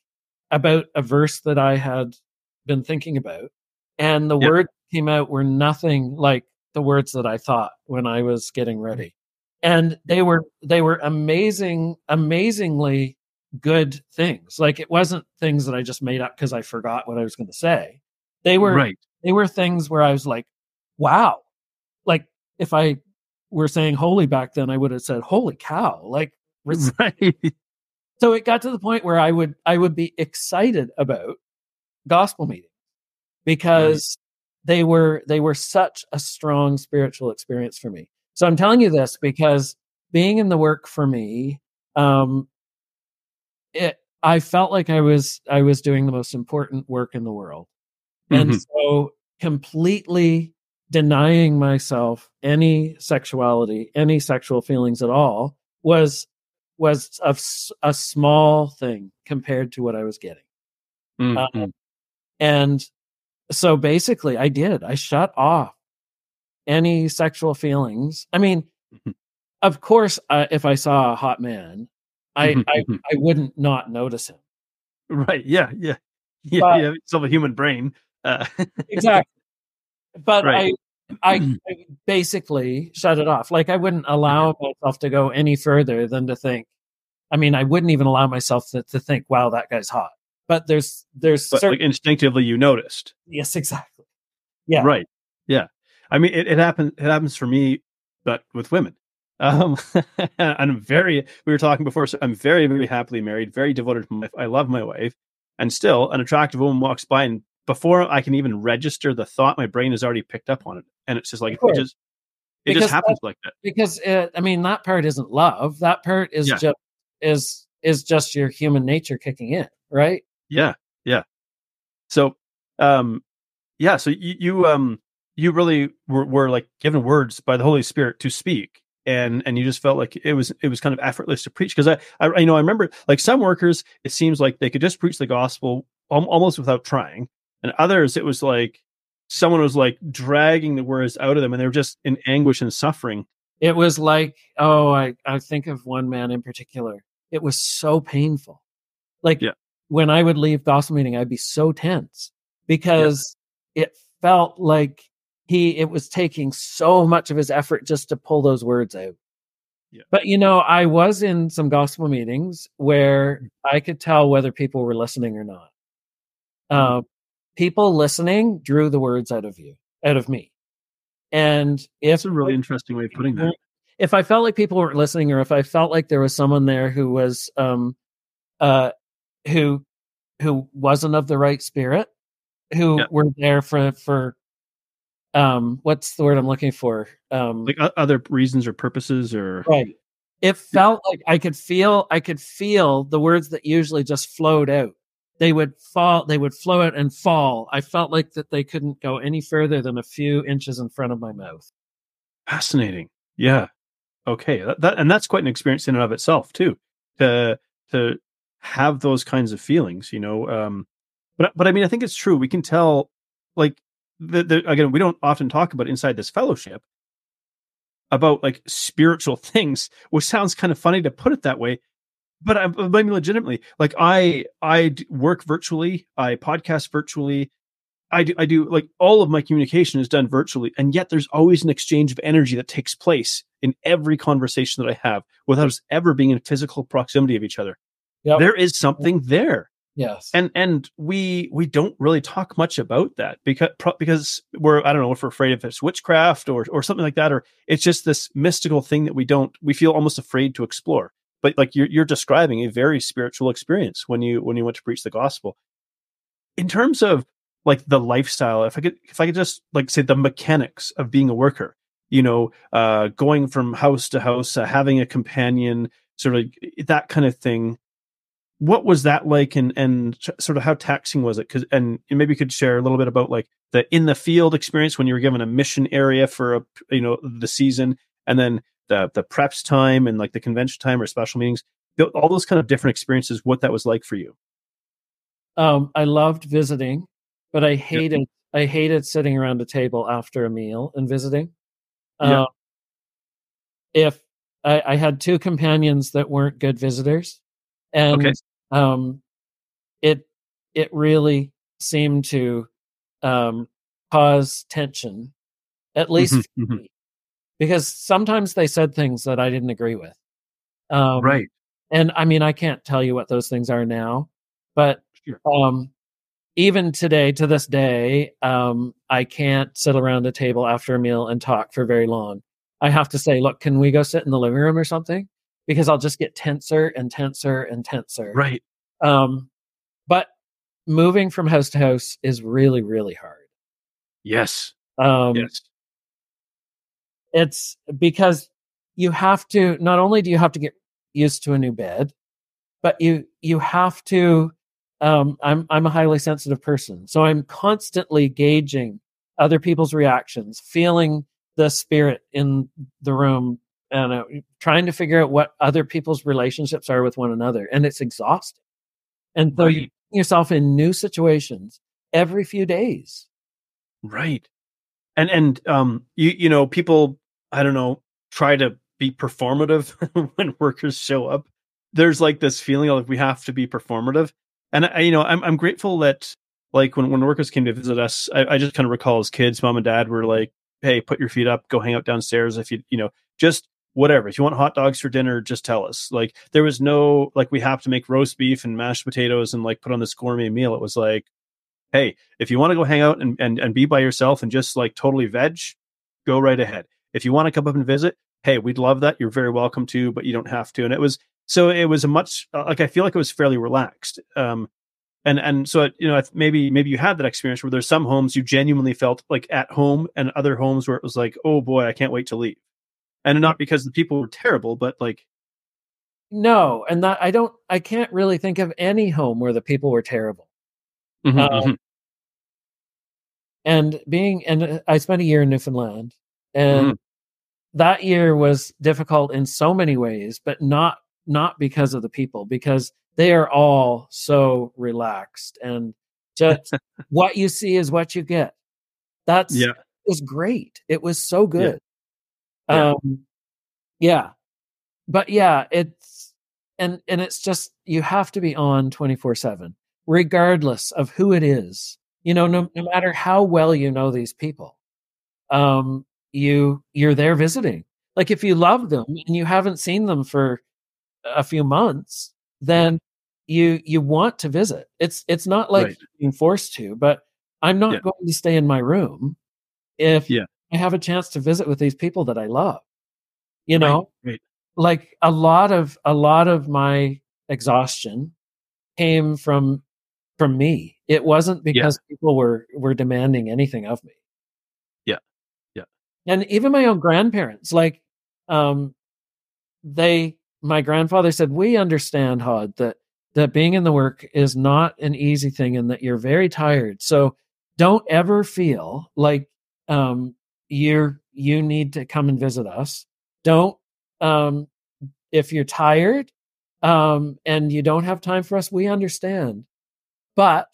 about a verse that I had been thinking about. And the yep. words came out were nothing like the words that I thought when I was getting mm. ready. And they were, they were amazing, amazingly good things. Like it wasn't things that I just made up because I forgot what I was going to say. They were right. They were things where I was like, "Wow!" Like if I were saying "holy" back then, I would have said "holy cow!" Like right. So it got to the point where I would I would be excited about gospel meetings because right. they were they were such a strong spiritual experience for me. So I'm telling you this because being in the work for me um, it I felt like I was I was doing the most important work in the world. Mm-hmm. And so completely denying myself any sexuality, any sexual feelings at all was was a, a small thing compared to what I was getting. Mm-hmm. Um, and so basically I did. I shut off any sexual feelings. I mean, mm-hmm. of course, uh, if I saw a hot man, I, mm-hmm, I, mm-hmm. I wouldn't not notice him. Right. Yeah. Yeah. Yeah. But, yeah. It's a human brain. Uh. exactly. But right. I, I, I basically shut it off. Like I wouldn't allow myself to go any further than to think. I mean, I wouldn't even allow myself to, to think, "Wow, that guy's hot." But there's there's but certain... like instinctively you noticed. Yes, exactly. Yeah. Right. Yeah. I mean, it, it happens. It happens for me, but with women. Um, and I'm very, we were talking before, so I'm very, very happily married, very devoted to my wife. I love my wife. And still, an attractive woman walks by, and before I can even register the thought, my brain has already picked up on it. And it's just like, it just, it because just happens that, like that. Because, it, I mean, that part isn't love. That part is yeah. just, is, is just your human nature kicking in, right? Yeah. Yeah. So, um, yeah. So you, you um, you really were, were like given words by the Holy Spirit to speak and and you just felt like it was it was kind of effortless to preach because I, I you know I remember like some workers it seems like they could just preach the gospel almost without trying and others it was like someone was like dragging the words out of them and they were just in anguish and suffering it was like oh i i think of one man in particular it was so painful like yeah. When i would leave gospel meeting i'd be so tense because yeah. it felt like he it was taking so much of his effort just to pull those words out. Yeah. But you know, I was in some gospel meetings where mm. I could tell whether people were listening or not. Mm-hmm. Uh, people listening drew the words out of you, out of me. And if it's a really interesting way of putting that. if I felt like people weren't listening, or if I felt like there was someone there who was, um, uh, who, who wasn't of the right spirit, who Yeah. were there for for, um, what's the word I'm looking for? Um, Like other reasons or purposes or right. It felt like I could feel, I could feel the words that usually just flowed out. They would fall, they would flow out and fall. I felt like that they couldn't go any further than a few inches in front of my mouth. fascinating. Yeah. Okay. That, that and that's quite an experience in and of itself too. To to have those kinds of feelings, you know. Um, but but I mean, I think it's true. We can tell, like, the, the again, we don't often talk about inside this fellowship about like spiritual things, which sounds kind of funny to put it that way. But I, I mean, legitimately, like I I work virtually, I podcast virtually, I do, I do like all of my communication is done virtually, and yet there's always an exchange of energy that takes place in every conversation that I have without us ever being in physical proximity of each other. Yep. There is something there, Yes. and and we we don't really talk much about that because pro- because we're I don't know if we're afraid if it's witchcraft or or something like that, or it's just this mystical thing that we don't we feel almost afraid to explore. But like you're you're describing a very spiritual experience when you when you went to preach the gospel. In terms of like the lifestyle, if I could if I could just like say the mechanics of being a worker, you know, uh, going from house to house, uh, having a companion, sort of that kind of thing. What was that like, and and sort of how taxing was it? Because and maybe you could share a little bit about like the in the field experience when you were given a mission area for a you know the season, and then the the preps time and like the convention time or special meetings, all those kind of different experiences. What that was like for you? Um, I loved visiting, but I hated I hated sitting around a table after a meal and visiting. Yeah. Uh, if I, I had two companions that weren't good visitors, and Okay. Um, it it really seemed to um, cause tension, at least Mhm, for mhm. because sometimes they said things that I didn't agree with. Um, right. and I mean, I can't tell you what those things are now, but Sure. um, even today, to this day, um, I can't sit around a table after a meal and talk for very long. I have to say, look, can we go sit in the living room or something? Because I'll just get tenser and tenser and tenser. Right. Um, but moving from house to house is really, really hard. Yes. Um, yes. it's because you have to not only do you have to get used to a new bed but you you have to um i'm i'm a highly sensitive person so i'm constantly gauging other people's reactions feeling the spirit in the room and uh, trying to figure out what other people's relationships are with one another and it's exhausting and so you Right. put yourself in new situations every few days Right. And and um you you know people I don't know try to be performative when workers show up. There's like this feeling of like we have to be performative. And I you know I'm I'm grateful that like when when workers came to visit us, I, I just kind of recall as kids, mom and dad were like, "Hey, put your feet up, go hang out downstairs if you you know just whatever. If you want hot dogs for dinner, just tell us." Like there was no like we have to make roast beef and mashed potatoes and like put on this gourmet meal. It was like hey, if you want to go hang out and, and, and be by yourself and just like totally veg, go right ahead. If you want to come up and visit, hey, we'd love that. You're very welcome to, but you don't have to. And it was so it was a much uh, like I feel like it was fairly relaxed. Um, and and so it, you know maybe maybe you had that experience where there's some homes you genuinely felt like at home, and other homes where it was like, oh boy, I can't wait to leave. And not because the people were terrible, but like no and that i don't i can't really think of any home where the people were terrible. Mhm, Uh, mhm, and being and uh, i spent a year in newfoundland and Mhm. that year was difficult in so many ways but not not because of the people because they are all so relaxed and just what you see is what you get. That's yeah, it was great. It was so good Yeah. um yeah but yeah it's and and it's just you have to be on 24 7 regardless of who it is you know no, no matter how well you know these people um you you're there visiting like if you love them and you haven't seen them for a few months then you you want to visit it's it's not like Right. being forced to but i'm not Yeah. going to stay in my room if Yeah. I have a chance to visit with these people that i love You know, right, right. like a lot of a lot of my exhaustion came from from me. It wasn't because yeah. people were were demanding anything of me. Yeah. Yeah. And even my own grandparents, like um they my grandfather said, We understand, Hod, that that being in the work is not an easy thing and that you're very tired. So don't ever feel like um you're you need to come and visit us. Don't um if you're tired um and you don't have time for us, we understand. But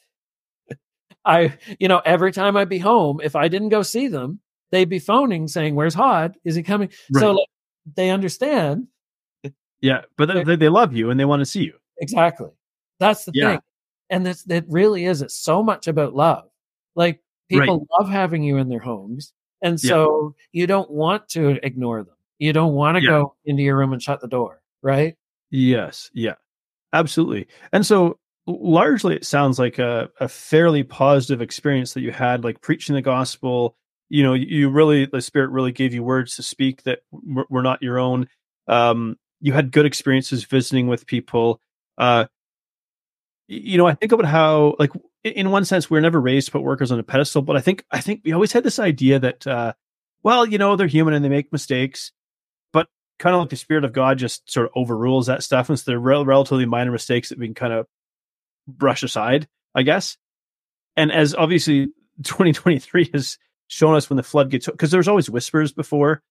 I, you know, every time I'd be home, if I didn't go see them, they'd be phoning saying, "Where's Hod? Is he coming?" Right. So like, they understand. Yeah, but they, they love you and they want to see you. Exactly. That's the yeah. thing. And this that really is. It's so much about love. Like people right. love having you in their homes, and so yeah. you don't want to ignore them. You don't want to yeah. go into your room and shut the door, right? Yes. Yeah. Absolutely. And so largely it sounds like a, a fairly positive experience that you had like preaching the gospel you know you really the spirit really gave you words to speak that were not your own um you had good experiences visiting with people uh you know i think about how like in one sense we are never raised to put workers on a pedestal but i think i think we always had this idea that uh well you know they're human and they make mistakes but kind of like the spirit of god just sort of overrules that stuff and so they're rel- relatively minor mistakes that we can kind of brush aside, I guess. And as obviously 2023 has shown us when the flood floodgates, because there's always whispers before,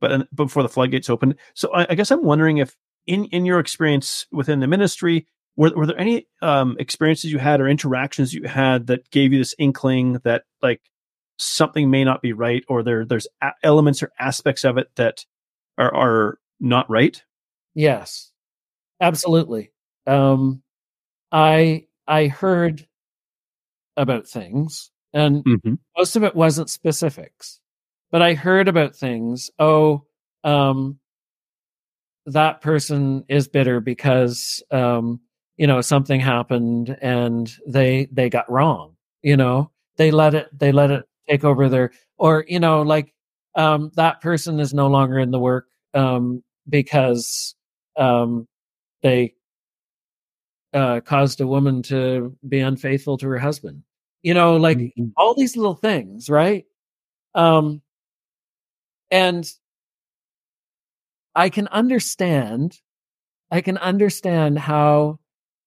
but before the floodgates opened. So I, I, guess I'm wondering if, in in your experience within the ministry, were were there any um, experiences you had or interactions you had that gave you this inkling that like something may not be right, or there there's a- elements or aspects of it that are are not right? Yes, absolutely. Um, I I heard about things, and mm-hmm. most of it wasn't specifics, but I heard about things. Oh, um, that person is bitter because um, you know something happened and they they got wrong. You know, they let it they let it take over their or you know like um, that person is no longer in the work um, because um, they uh, caused a woman to be unfaithful to her husband. You know, like mm-hmm. all these little things, right? Um, and I can understand, I can understand how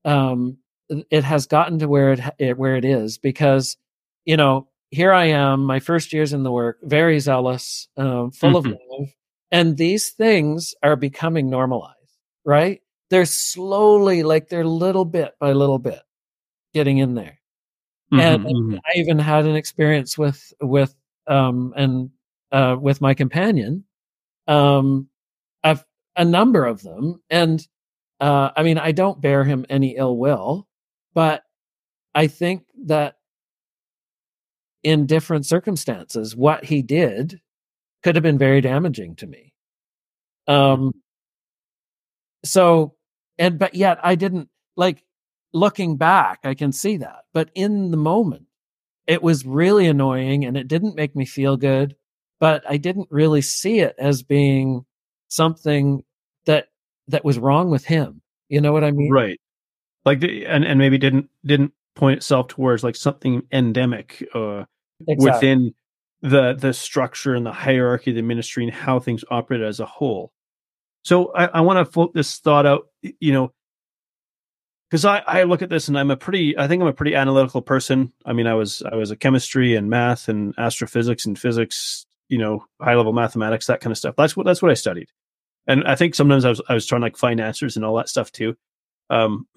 um, it has gotten to where it, it where it is because, you know, here I am, my first years in the work, very zealous, um, full mm-hmm. of love, and these things are becoming normalized, right? they're slowly like they're little bit by little bit getting in there mm-hmm, and, mm-hmm. i even had an experience with with um and uh with my companion um i've a number of them and uh i mean i don't bear him any ill will but i think that in different circumstances what he did could have been very damaging to me. Um so and but yet i didn't like looking back i can see that but in the moment it was really annoying and it didn't make me feel good but i didn't really see it as being something that was wrong with him you know what i mean right like and and maybe didn't didn't point itself towards like something endemic uh exactly. within the the structure and the hierarchy of the ministry and how things operate as a whole so I, I want to float this thought out, you know, because I, I look at this and I'm a pretty I think I'm a pretty analytical person. I mean, I was I was a chemistry and math and astrophysics and physics, you know, high level mathematics, that kind of stuff. That's what that's what I studied. And I think sometimes I was I was trying to like find answers and all that stuff too, um,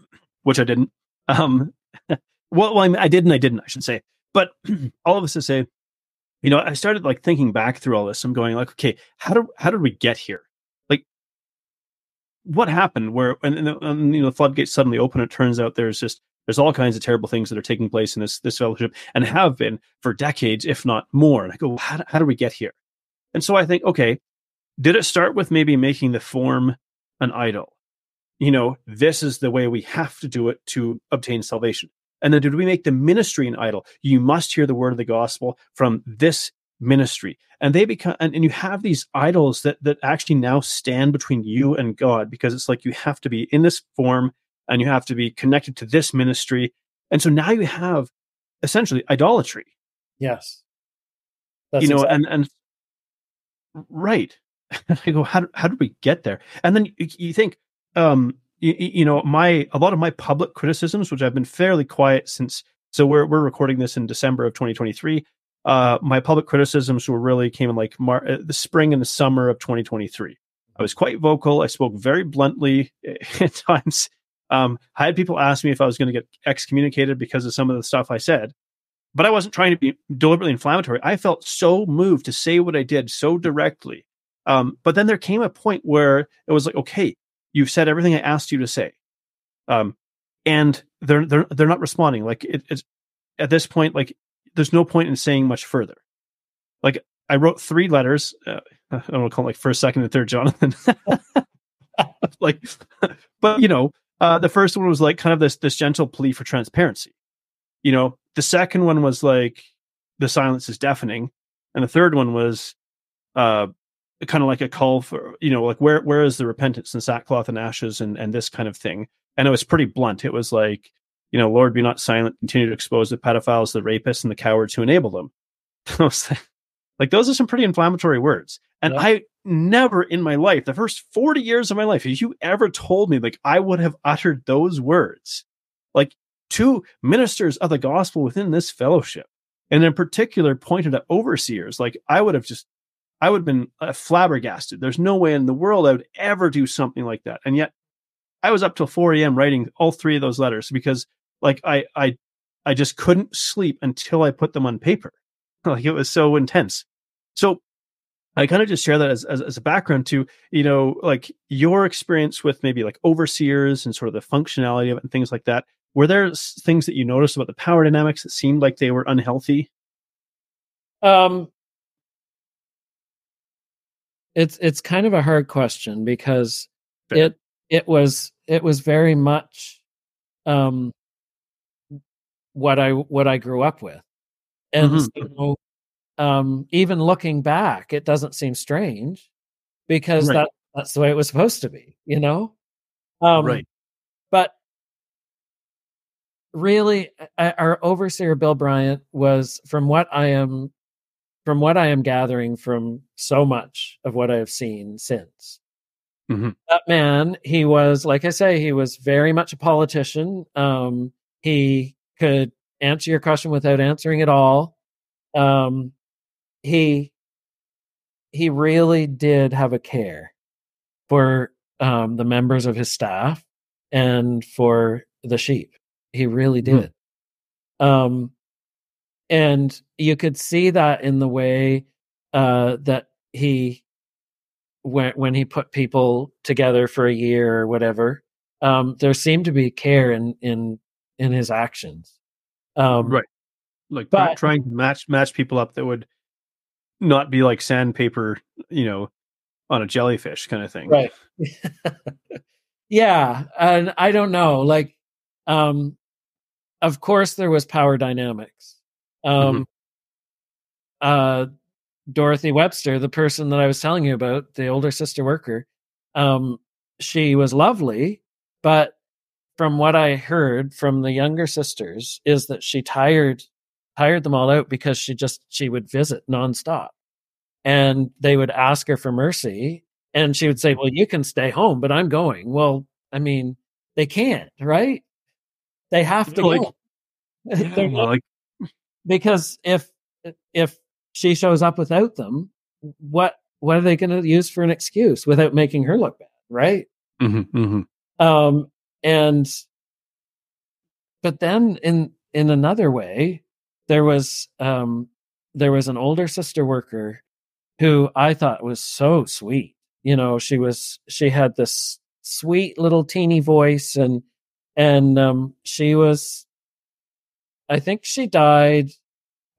which I didn't. Um, well, well I, mean, I did and I didn't, I should say. But all of us to say, you know, I started like thinking back through all this. I'm going like, okay, how do how did we get here? Like, what happened where and, and, and, you know the floodgates suddenly open it turns out there's just there's all kinds of terrible things that are taking place in this this fellowship and have been for decades if not more and i go how, how do we get here and so i think okay did it start with maybe making the form an idol? You know this is the way we have to do it to obtain salvation. And then did we make the ministry an idol? You must hear the word of the gospel from this ministry. And they become and, and you have these idols that that actually now stand between you and god because it's like you have to be in this form and you have to be connected to this ministry. And so now you have essentially idolatry. Yes. you know exactly. and and right i go how, how did we get there and then you, you think um you, you, know my a lot of my public criticisms which i've been fairly quiet since so we're we're recording this in december of 2023 uh my public criticisms were really came in like Mar- uh, the spring and the summer of 2023 i was quite vocal i spoke very bluntly at times um i had people ask me if i was going to get excommunicated because of some of the stuff i said but I wasn't trying to be deliberately inflammatory. I felt so moved to say what I did so directly. Um, but then there came a point where it was like, okay, you've said everything I asked you to say, um, and they're they're they're not responding. Like it, it's at this point, like there's no point in saying much further. Like I wrote three letters. Uh, I don't want to call it like first, second, and third, Jonathan. like, but you know, uh, the first one was like kind of this this gentle plea for transparency. You know, the second one was like the silence is deafening, and the third one was uh kind of like a call for you know like where where is the repentance and sackcloth and ashes and and this kind of thing. And it was pretty blunt. It was like you know, Lord, be not silent. Continue to expose the pedophiles, the rapists, and the cowards who enable them. like those are some pretty inflammatory words. And yeah. I never in my life, the first 40 years of my life, if you ever told me like I would have uttered those words, like to ministers of the gospel within this fellowship, and in particular pointed at overseers. Like I would have just, I would have been uh, flabbergasted. There's no way in the world I would ever do something like that. And yet I was up till 4 a.m. writing all three of those letters because like I, I, I just couldn't sleep until I put them on paper. Like it was so intense. So I kind of just share that as, as, as, a background to, you know, like your experience with maybe like overseers and sort of the functionality of it and things like that were there things that you noticed about the power dynamics that seemed like they were unhealthy? Um, it's it's kind of a hard question because Fair. it it was it was very much um what I what I grew up with, and mm-hmm. so um, even looking back, it doesn't seem strange because right. that that's the way it was supposed to be, you know. Um, right. But really our overseer bill bryant was from what i am from what i am gathering from so much of what i have seen since mm-hmm. that man he was like i say he was very much a politician um, he could answer your question without answering at all um, he he really did have a care for um, the members of his staff and for the sheep he really hmm. did. Mm. Um, and you could see that in the way uh, that he when when he put people together for a year or whatever. Um, there seemed to be care in in in his actions. Um, right, like but, trying to match match people up that would not be like sandpaper, you know, on a jellyfish kind of thing. Right. yeah, and I don't know, like um, of course, there was power dynamics. Um, mm-hmm. uh, Dorothy Webster, the person that I was telling you about, the older sister worker, um, she was lovely, but from what I heard from the younger sisters, is that she tired tired them all out because she just she would visit nonstop, and they would ask her for mercy, and she would say, "Well, you can stay home, but I'm going." Well, I mean, they can't, right? They have to like, go. Yeah, like... because if if she shows up without them, what what are they going to use for an excuse without making her look bad, right? Mm-hmm, mm-hmm. Um, and but then in in another way, there was um, there was an older sister worker who I thought was so sweet. You know, she was she had this sweet little teeny voice and and um, she was i think she died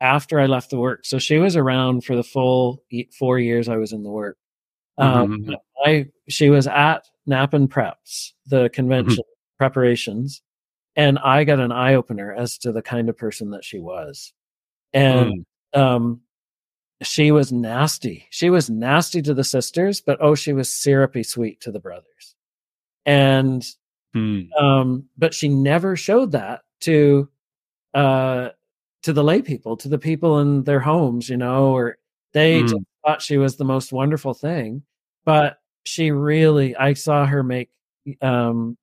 after i left the work so she was around for the full four years i was in the work um, mm-hmm. i she was at Napan preps the convention mm-hmm. preparations and i got an eye-opener as to the kind of person that she was and mm. um she was nasty. She was nasty to the sisters, but oh, she was syrupy sweet to the brothers. And Hmm. um, but she never showed that to uh to the lay people, to the people in their homes, you know, or they Mm. just thought she was the most wonderful thing. But she really I saw her make um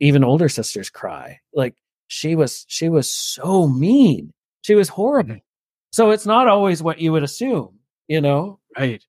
even older sisters cry. Like she was she was so mean. She was horrible. So it's not always what you would assume, you know? Right.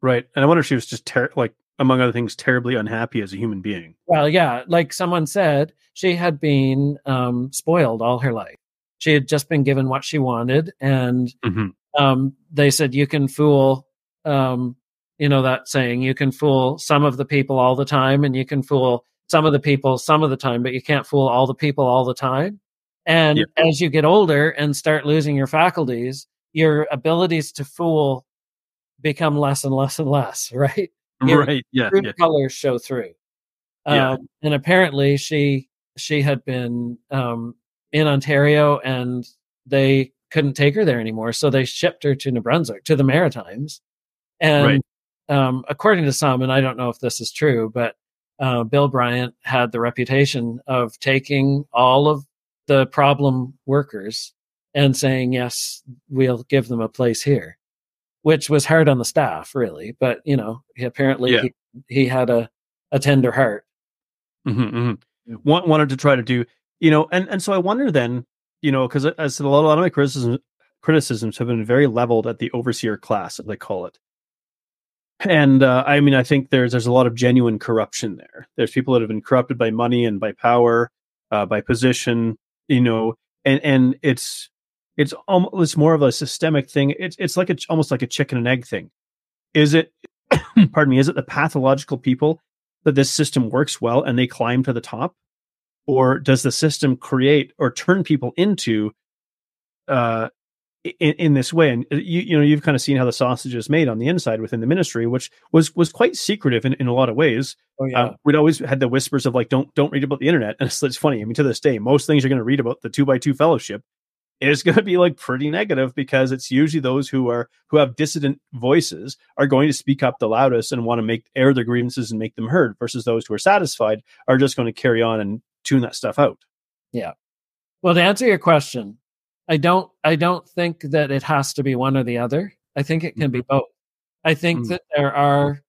Right. And I wonder if she was just ter- like, among other things, terribly unhappy as a human being. Well, yeah, like someone said, she had been um, spoiled all her life. She had just been given what she wanted, and Mhm. um, they said you can fool, um, you know that saying, you can fool some of the people all the time, and you can fool some of the people some of the time, but you can't fool all the people all the time. And Yeah. as you get older and start losing your faculties, your abilities to fool become less and less and less, right? Your Right. Yeah. yeah. colors show through. Yeah. Um, and apparently she she had been um, in Ontario and they couldn't take her there anymore, so they shipped her to New Brunswick to the Maritimes. And um, according to some, and I don't know if this is true, but uh, Bill Bryant had the reputation of taking all of the problem workers and saying, "Yes, we'll give them a place here," which was hard on the staff, really. But you know, he, apparently Yeah. he, he had a a tender heart. hmm hmm Want, wanted to try to do, you know, and and so I wonder then, you know, because as a lot, of my criticisms criticisms have been very leveled at the overseer class, as they call it. And uh, I mean, I think there's there's a lot of genuine corruption there. There's people that have been corrupted by money and by power, uh, by position, you know, and and it's it's almost it's more of a systemic thing. It's it's like a almost like a chicken and egg thing. Is it? pardon me. Is it the pathological people that this system works well and they climb to the top, or does the system create or turn people into uh, in, in this way? And uh, you you know you've kind of seen how the sausage is made on the inside within the ministry, which was was quite secretive in, in a lot of ways. Oh yeah, Uh, we'd always had the whispers of like don't don't read about the internet, and it's, it's funny. I mean, to this day, most things you're going to read about the two by two fellowship is going to be like pretty negative because it's usually those who are who have dissident voices are going to speak up the loudest and want to make air their grievances and make them heard, versus those who are satisfied are just going to carry on and tune that stuff out. Yeah. Well, to answer your question, I don't I don't think that it has to be one or the other. I think it can be both. I think Mm. that there are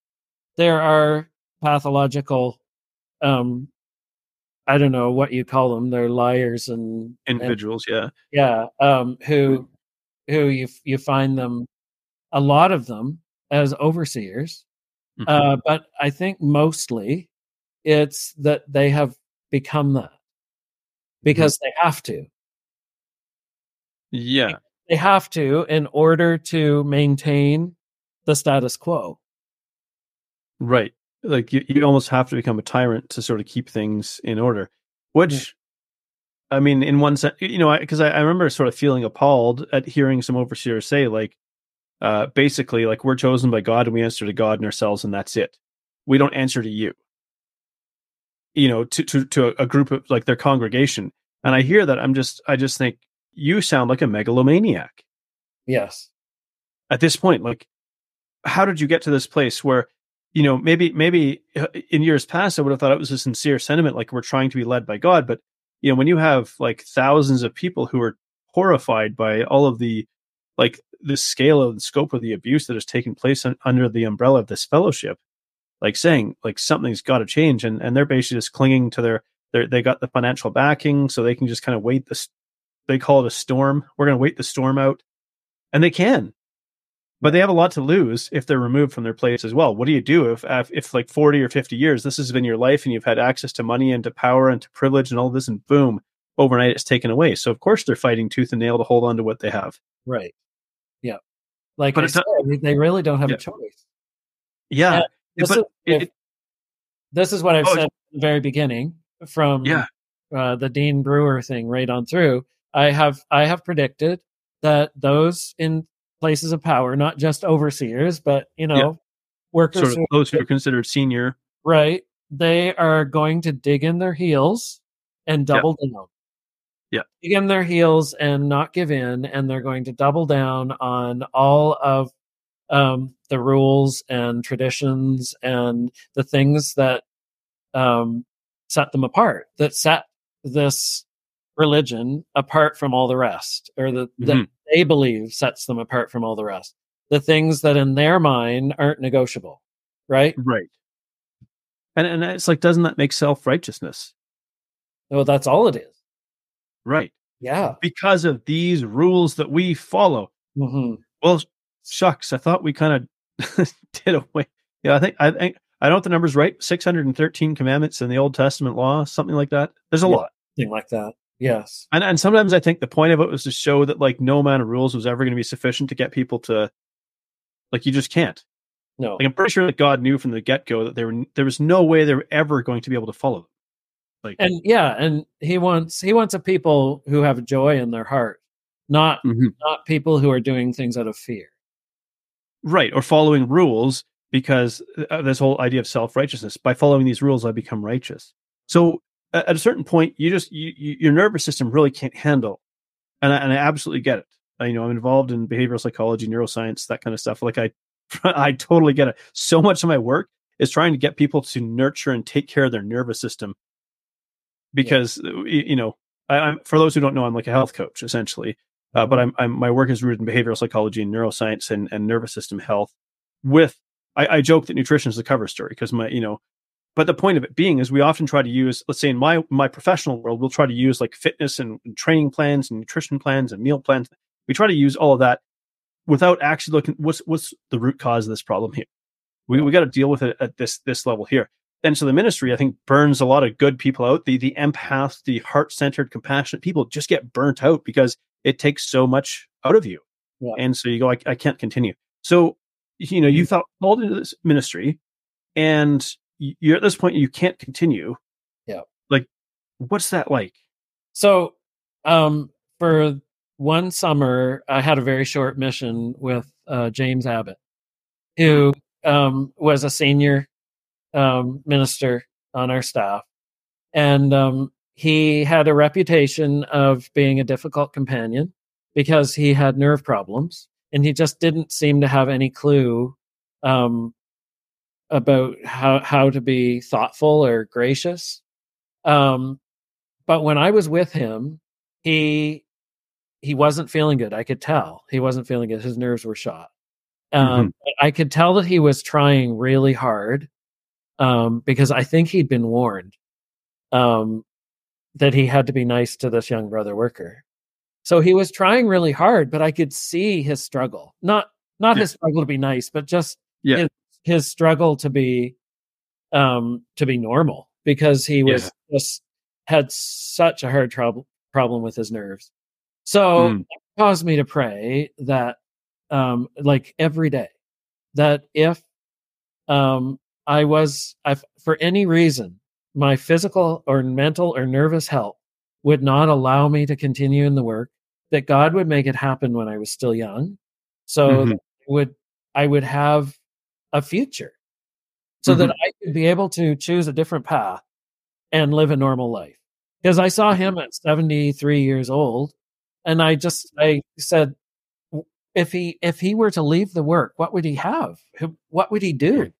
there are pathological um I don't know what you call them. They're liars and and- Individuals, yeah, yeah, um who who you you find them a lot of them as overseers. Mhm. Uh but I think mostly it's that they have become that because they have to. yeah, they have to in order to maintain the status quo. right. Like you, you almost have to become a tyrant to sort of keep things in order, which. I mean, in one sense, you know, because I, I, remember sort of feeling appalled at hearing some overseers say, like, uh, basically, like, we're chosen by God and we answer to God and ourselves, and that's it. We don't answer to you. You know, to to to a group of like their congregation, and I hear that, I'm just, I just think you sound like a megalomaniac Yes. at this point. Like, how did you get to this place where? You know, maybe maybe uh, in years past, I would have thought it was a sincere sentiment, like we're trying to be led by God, but you know when you have like thousands of people who are horrified by all of the like the scale the scope of the abuse that has taken place un- under the umbrella of this fellowship like saying like something's got to change and and they're basically just clinging to their their they got the financial backing so they can just kind of wait this they call it a storm we're going to wait the storm out and they can but they have a lot to lose if they're removed from their place as well what do you do if if, if like 40 or 50 years this has been your life and you've had access to money and to power and to privilege and all this and boom overnight it's taken away so of course they're fighting tooth and nail to hold on to what they have Right. Yeah. Like But I said, they really don't have Yeah. a choice. Yeah, This, is, it, it- this is what I've Oh, said at the very beginning from yeah uh, the Dean Bruer thing right on through. I have I have predicted that those in places of power, not just overseers, but you know, Yeah. workers sort of those who are considered senior right, they are going to dig in their heels and Yeah. double down. Yeah. Dig in their heels and not give in, and they're going to double down on all of um, the rules and traditions and the things that um, set them apart, that set this religion apart from all the rest, or the, Mhm. that they believe sets them apart from all the rest. The things that in their mind aren't negotiable, right? Right. And and it's like, doesn't that make self righteousness? Well, that's all it is. Right. Yeah. Because of these rules that we follow. hmm Well, shucks, I thought we kind of did away. Yeah, I think I think I don't know the number's right. Six hundred and thirteen commandments in the Old Testament law, something like that. There's a Yeah. lot. Thing like that. Yes. And and sometimes I think the point of it was to show that like no amount of rules was ever going to be sufficient to get people to like you just can't. No. Like I'm pretty sure that God knew from the get go that there were there was no way they were ever going to be able to follow them. Like and yeah, and he wants he wants a people who have joy in their heart, not Mhm. not people who are doing things out of fear. Right or following rules because uh, this whole idea of self righteousness. By following these rules, I become righteous. So at a certain point, you just you, you, your nervous system really can't handle, and I, and I absolutely get it. I, you know, I'm involved in behavioral psychology, neuroscience, that kind of stuff. Like I, I totally get it. So much of my work is trying to get people to nurture and take care of their nervous system, because uh, y- you know, I, I'm for those who don't know, I'm like a health coach essentially. Uh, but I'm, I'm my work is rooted in behavioral psychology and neuroscience and, and nervous system health. With I, I joke that nutrition is the cover story because my you know, but the point of it being is we often try to use let's say in my my professional world we'll try to use like fitness and, training plans and nutrition plans and meal plans. We try to use all of that without actually looking what's what's the root cause of this problem here. We we got to deal with it at this this level here. And so the ministry, I think, burns a lot of good people out. The the empaths, the heart centered, compassionate people just get burnt out because it takes so much out of you. Yeah. And so you go, I, I can't continue. So, you know, you felt called into this ministry and you're at this point, you can't continue. Yeah. Like, what's that like? So, um, for one summer, I had a very short mission with uh, James Abbott, who um, was a senior um, minister on our staff, and um, he had a reputation of being a difficult companion because he had nerve problems, and he just didn't seem to have any clue um, about how how to be thoughtful or gracious. Um, but when I was with him, he he wasn't feeling good. I could tell he wasn't feeling good. His nerves were shot. Um, but I could tell that he was trying really hard um, because I think he'd been warned um, that he had to be nice to this young brother worker. So he was trying really hard, but I could see his struggle. Not not Yeah. his struggle to be nice, but just Yeah. his, his struggle to be um to be normal because he was just had such a hard trouble problem with his nerves. So Mm. it caused me to pray that um like every day that if um I was I for any reason my physical or mental or nervous health would not allow me to continue in the work that God would make it happen when I was still young. So Mhm. I would I would have a future so that I could be able to choose a different path and live a normal life. Because I saw him at 73 years old and I just I said if he if he were to leave the work what would he have? What would he do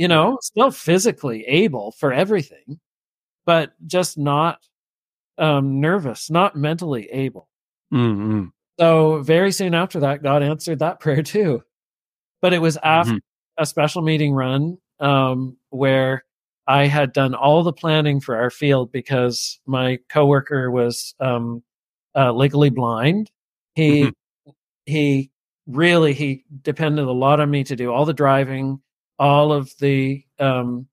you know still physically able for everything but just not um nervous not mentally able Mm-hmm. so very soon after that, God answered that prayer too. But it was after a special meeting run um, where I had done all the planning for our field because my coworker was um, uh, legally blind. He Mhm. he really he depended a lot on me to do all the driving, all of the um,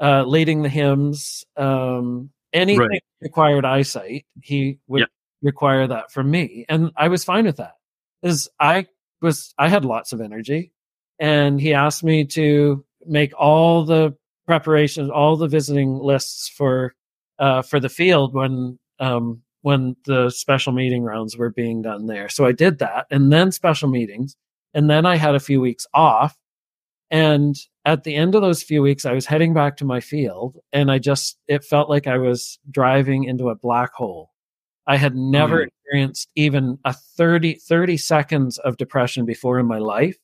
uh, leading the hymns, um, anything Right. required eyesight. He would Yeah. require that from me, and I was fine with that. Is I was I had lots of energy, and he asked me to make all the preparations, all the visiting lists for uh, for the field when um, when the special meeting rounds were being done there. So I did that, and then special meetings, and then I had a few weeks off. And at the end of those few weeks, I was heading back to my field, and I just it felt like I was driving into a black hole. I had never Mm. experienced even a 30, 30 seconds of depression before in my life.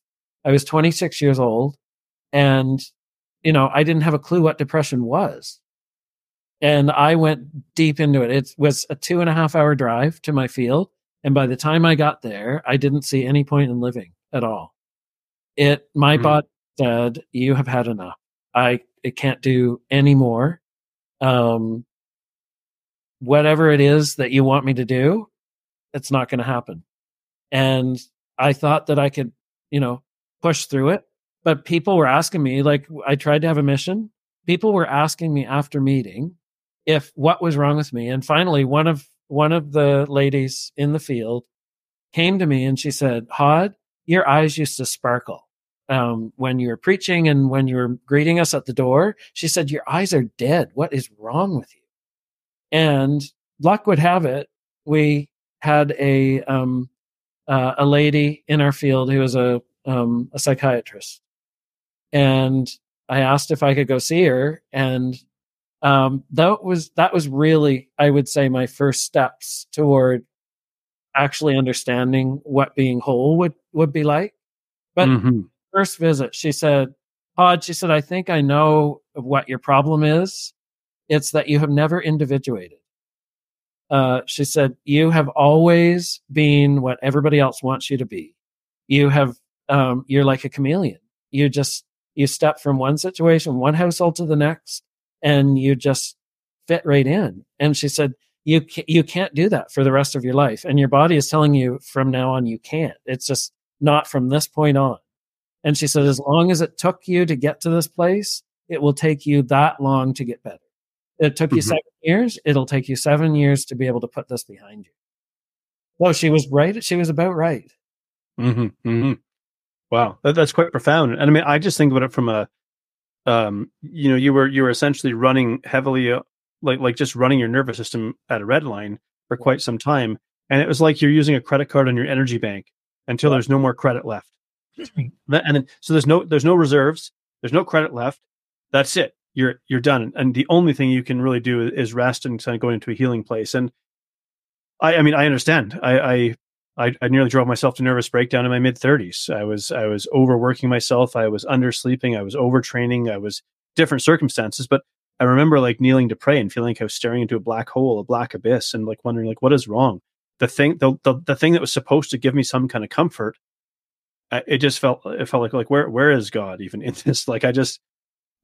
I was 26 years old and, you know, I didn't have a clue what depression was. And I went deep into it. It was a two and a half hour drive to my field. And by the time I got there, I didn't see any point in living at all. It, my mm-hmm. body said, you have had enough. I, it can't do any more. Um, whatever it is that you want me to do, it's not going to happen. And I thought that I could, you know, push through it. But people were asking me, like, I tried to have a mission. People were asking me after meeting if what was wrong with me. And finally, one of one of the ladies in the field came to me and she said, Hod, your eyes used to sparkle um, when you were preaching and when you were greeting us at the door. She said, Your eyes are dead. What is wrong with you? And luck would have it, we had a um, uh, a lady in our field who was a um, a psychiatrist, and I asked if I could go see her, and um, that was that was really, I would say, my first steps toward actually understanding what being whole would would be like. But mm-hmm. First visit, she said, "Hod," she said, "I think I know what your problem is. It's that you have never individuated." Uh, she said, "You have always been what everybody else wants you to be. You have, um, you're like a chameleon. You just you step from one situation, one household to the next, and you just fit right in." And she said, "You you can't do that for the rest of your life, and your body is telling you from now on you can't. It's just not from this point on." And she said, "As long as it took you to get to this place, it will take you that long to get better." It took you mm-hmm. seven years. It'll take you seven years to be able to put this behind you. Well, she was right. She was about right. Mm-hmm. Mm-hmm. Wow, that, that's quite profound. And I mean, I just think about it from a, um, you know, you were you were essentially running heavily, uh, like like just running your nervous system at a red line for quite some time, and it was like you're using a credit card on your energy bank until there's no more credit left. And then so there's no there's no reserves, there's no credit left. That's it you're you're done. And the only thing you can really do is rest and kind of go into a healing place. And I, I mean, I understand. I, I, I, nearly drove myself to nervous breakdown in my mid thirties. I was, I was overworking myself. I was undersleeping. I was overtraining. I was different circumstances. But I remember like kneeling to pray and feeling like I was staring into a black hole, a black abyss, and like wondering like what is wrong. The thing, the, the, the thing that was supposed to give me some kind of comfort, it just felt it felt like like where where is God even in this? Like I just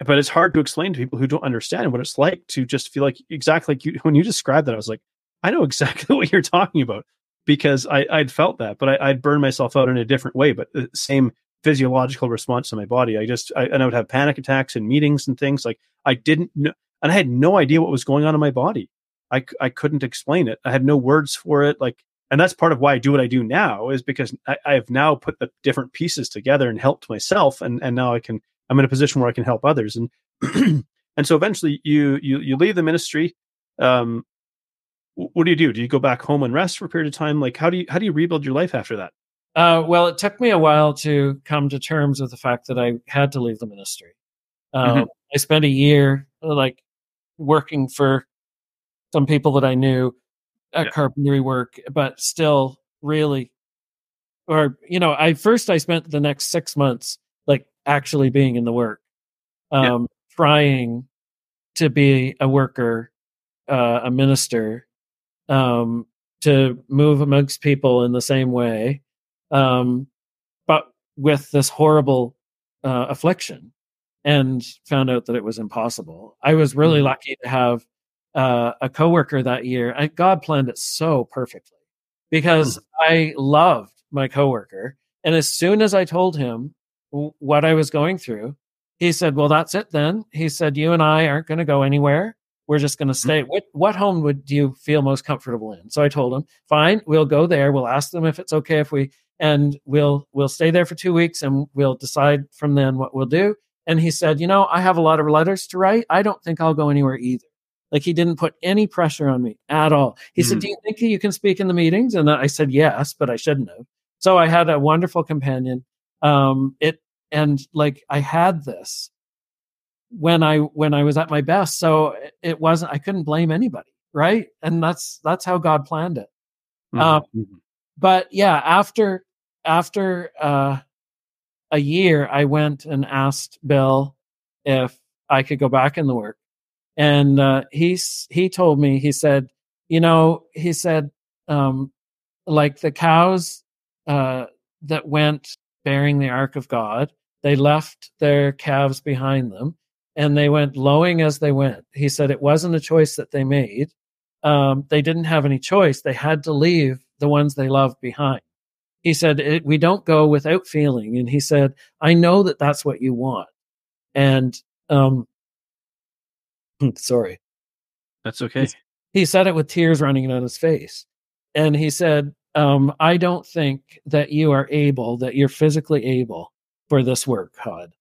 but it's hard to explain to people who don't understand what it's like to just feel like exactly like you when you described that i was like i know exactly what you're talking about because I, i'd felt that but I, would burn myself out in a different way but the same physiological response to my body. I just I, and i would have panic attacks in meetings and things like i didn't know and i had no idea what was going on in my body. I, I couldn't explain it. I had no words for it like and that's part of why i do what i do now is because I, I have now put the different pieces together and helped myself and and now i can I'm in a position where I can help others. And and so eventually you you you leave the ministry. Um, what do you do? Do you go back home and rest for a period of time? Like how do you how do you rebuild your life after that? Uh, well, it took me a while to come to terms with the fact that I had to leave the ministry. Um, mm-hmm. I spent a year like working for some people that I knew at yeah. carpentry work, but still really, or you know, I first I spent the next six months like actually being in the work, um, yeah. trying to be a worker, uh, a minister, um, to move amongst people in the same way, um, but with this horrible uh, affliction, and found out that it was impossible. I was really mm-hmm. lucky to have uh, a coworker that year. I, God planned it so perfectly because mm-hmm. I loved my coworker, and as soon as I told him what I was going through. He said, "Well, that's it then." He said, "You and I aren't going to go anywhere. We're just going to stay. Mm-hmm. What what home would you feel most comfortable in?" So I told him, "Fine, we'll go there. We'll ask them if it's okay if we and we'll we'll stay there for 2 weeks and we'll decide from then what we'll do." And he said, "You know, I have a lot of letters to write. I don't think I'll go anywhere either." Like he didn't put any pressure on me at all. He mm-hmm. said, "Do you think you can speak in the meetings?" And I said, "Yes, but I shouldn't have." So I had a wonderful companion. Um, it and like I had this when I when I was at my best. So it wasn't I couldn't blame anybody, right? And that's that's how God planned it. Mm-hmm. Um, mm-hmm. but yeah, after after uh, a year, I went and asked Bill if I could go back in the work, and uh, he's he told me he said, you know, he said, um, like the cows uh, that went bearing the ark of God, they left their calves behind them, and they went lowing as they went. He said it wasn't a choice that they made. Um, they didn't have any choice. They had to leave the ones they loved behind. He said, We don't go without feeling. And he said, I know that that's what you want. And, um, sorry. That's okay. He, he said it with tears running down his face. And he said, um, I don't think that you are able, that you're physically able for this work, Hod.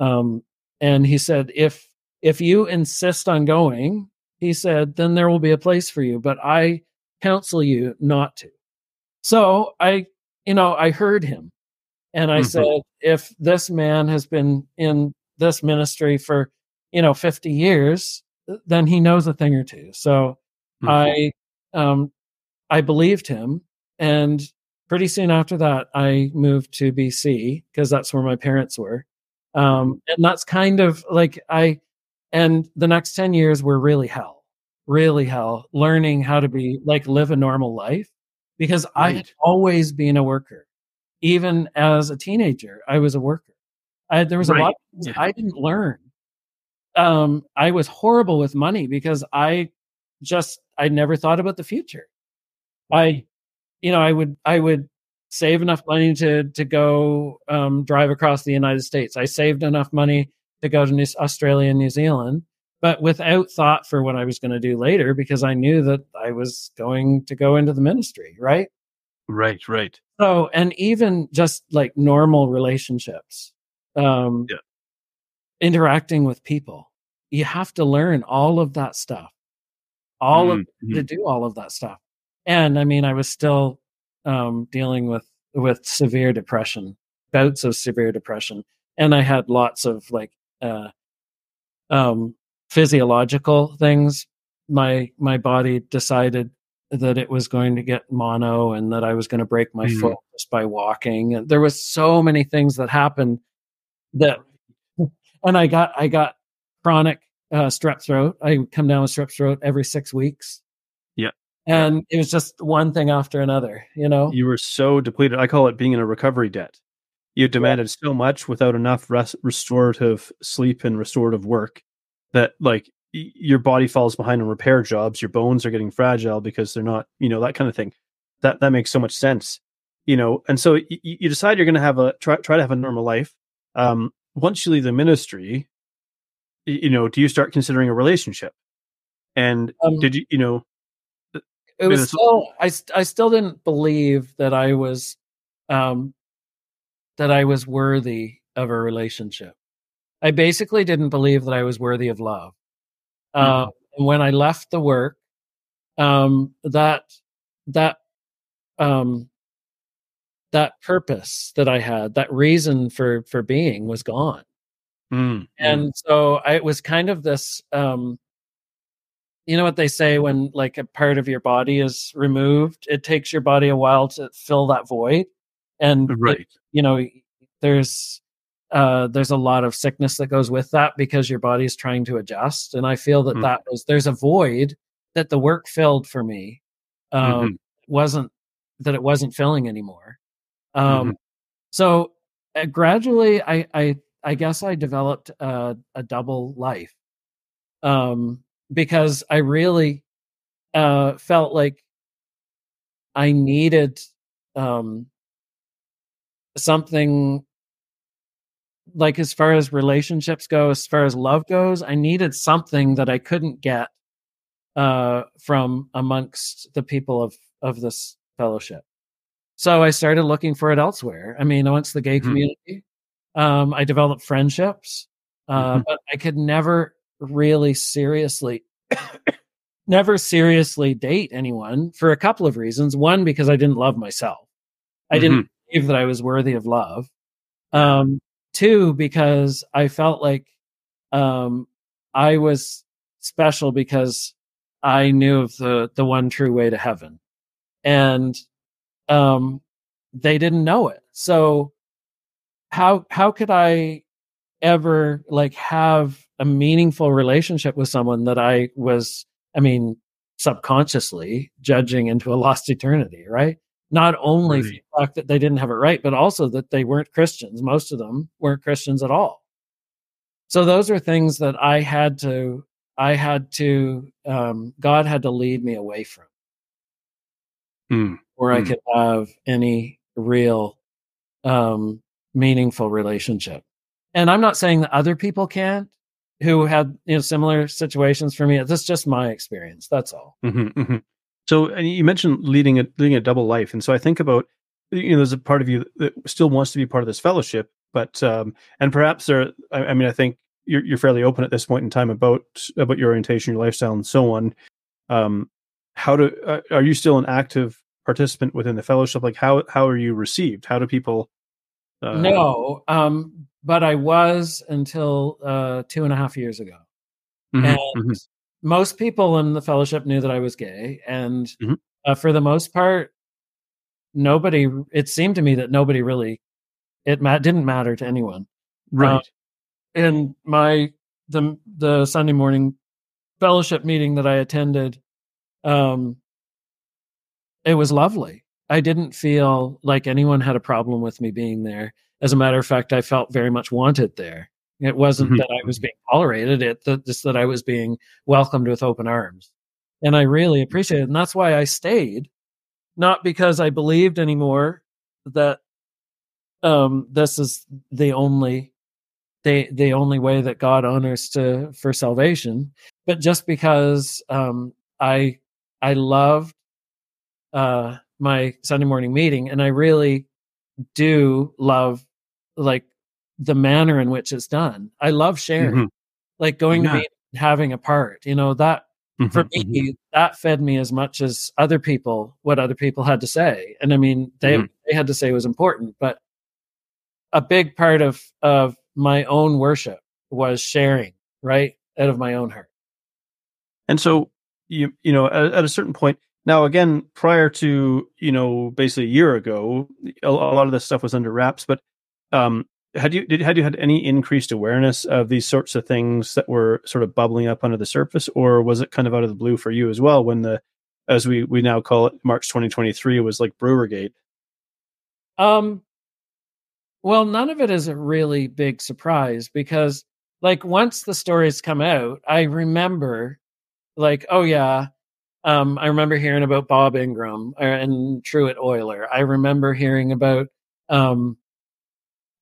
Um, and he said, if if you insist on going, he said, then there will be a place for you. But I counsel you not to. So I, you know, I heard him and I mm-hmm. said, if this man has been in this ministry for, you know, 50 years, then he knows a thing or two. So mm-hmm. I, um, I believed him. And pretty soon after that, I moved to BC because that's where my parents were. Um, and that's kind of like I, and the next 10 years were really hell, really hell, learning how to be like live a normal life because right. I had always been a worker. Even as a teenager, I was a worker. I, there was right. a lot yeah. I didn't learn. Um, I was horrible with money because I just I never thought about the future. I, you know, I would I would save enough money to to go um, drive across the United States. I saved enough money to go to New, Australia and New Zealand, but without thought for what I was going to do later because I knew that I was going to go into the ministry, right? Right, right. So, and even just like normal relationships, um, yeah. Interacting with people, you have to learn all of that stuff, all mm-hmm. of to do all of that stuff. And I mean, I was still um, dealing with with severe depression, bouts of severe depression, and I had lots of like uh, um, physiological things my my body decided that it was going to get mono and that I was going to break my mm. foot just by walking and there was so many things that happened that and I got I got chronic uh, strep throat. I come down with strep throat every 6 weeks. Yeah. And it was just one thing after another you know? You were so depleted. I call it being in a recovery debt. You demanded yeah. so much without enough rest, restorative sleep and restorative work that like your body falls behind in repair jobs. Your bones are getting fragile because they're not you know that kind of thing. That that makes so much sense you know? And so y- you decide you're going to have a try, try to have a normal life. Um once you leave the ministry you know do you start considering a relationship? And um, did you you know it was still I, I still didn't believe that i was um that i was worthy of a relationship. I basically didn't believe that I was worthy of love. Uh, and when I left the work, um, that that um, that purpose that I had, that reason for for being, was gone. Mm-hmm. And so I, it was kind of this. Um, you know what they say when like a part of your body is removed, it takes your body a while to fill that void, and right. It, you know, there's uh, there's a lot of sickness that goes with that because your body is trying to adjust. And I feel that mm. that was there's a void that the work filled for me. Um, mm-hmm. wasn't that it wasn't filling anymore. Um, mm-hmm. So uh, gradually, I, I I guess I developed a, a double life um, because I really uh, felt like I needed um, something like as far as relationships go, as far as love goes, I needed something that I couldn't get uh, from amongst the people of of this fellowship. So I started looking for it elsewhere. I mean, once the gay mm-hmm. community, um, I developed friendships, uh, mm-hmm. but I could never really seriously, never seriously date anyone for a couple of reasons. One, because I didn't love myself. I mm-hmm. didn't believe that I was worthy of love. Um, Two, because I felt like um, I was special because I knew of the the one true way to heaven, and um, they didn't know it. So how how could I ever like have a meaningful relationship with someone that I was, I mean, subconsciously judging into a lost eternity, right? Not only right. the fact that they didn't have it right, but also that they weren't Christians. Most of them weren't Christians at all. So those are things that I had to, I had to, um, God had to lead me away from, mm. Where mm. I could have any real, um, meaningful relationship. And I'm not saying that other people can't who had you know similar situations for me. That's just my experience. That's all. Mm-hmm, mm-hmm. So, and you mentioned leading a leading a double life, and so I think about you know there's a part of you that still wants to be part of this fellowship, but um, and perhaps there. I, I mean, I think you're you're fairly open at this point in time about about your orientation, your lifestyle, and so on. Um, how do uh, are you still an active participant within the fellowship? Like how how are you received? How do people? Uh, no, um, but I was until uh, two and a half years ago. Mm-hmm, and mm-hmm. most people in the fellowship knew that I was gay, and mm-hmm. uh, for the most part, nobody. It seemed to me that nobody really it ma- didn't matter to anyone, right? Uh, and my the the Sunday morning fellowship meeting that I attended, um, it was lovely. I didn't feel like anyone had a problem with me being there. As a matter of fact, I felt very much wanted there. It wasn't mm-hmm. that I was being tolerated, it that just that I was being welcomed with open arms. And I really appreciate it. And that's why I stayed, not because I believed anymore that um, this is the only the the only way that God honors to for salvation, but just because um, I I loved uh, my Sunday morning meeting, and I really do love like the manner in which it's done. I love sharing, mm-hmm. like going yeah. to meet, having a part. You know that mm-hmm. for me mm-hmm. that fed me as much as other people what other people had to say. And I mean they mm-hmm. they had to say was important, but a big part of of my own worship was sharing right out of my own heart. And so you you know at, at a certain point now, again, prior to you know, basically a year ago, a, lot of this stuff was under wraps. But um, had you did had you had any increased awareness of these sorts of things that were sort of bubbling up under the surface, or was it kind of out of the blue for you as well when the, as we we now call it, March 2023 was like Bruergate? Um, well, none of it is a really big surprise because, like, once the stories come out, I remember, like, oh yeah, um, I remember hearing about Bob Ingram uh, and Truett Euler. I remember hearing about um,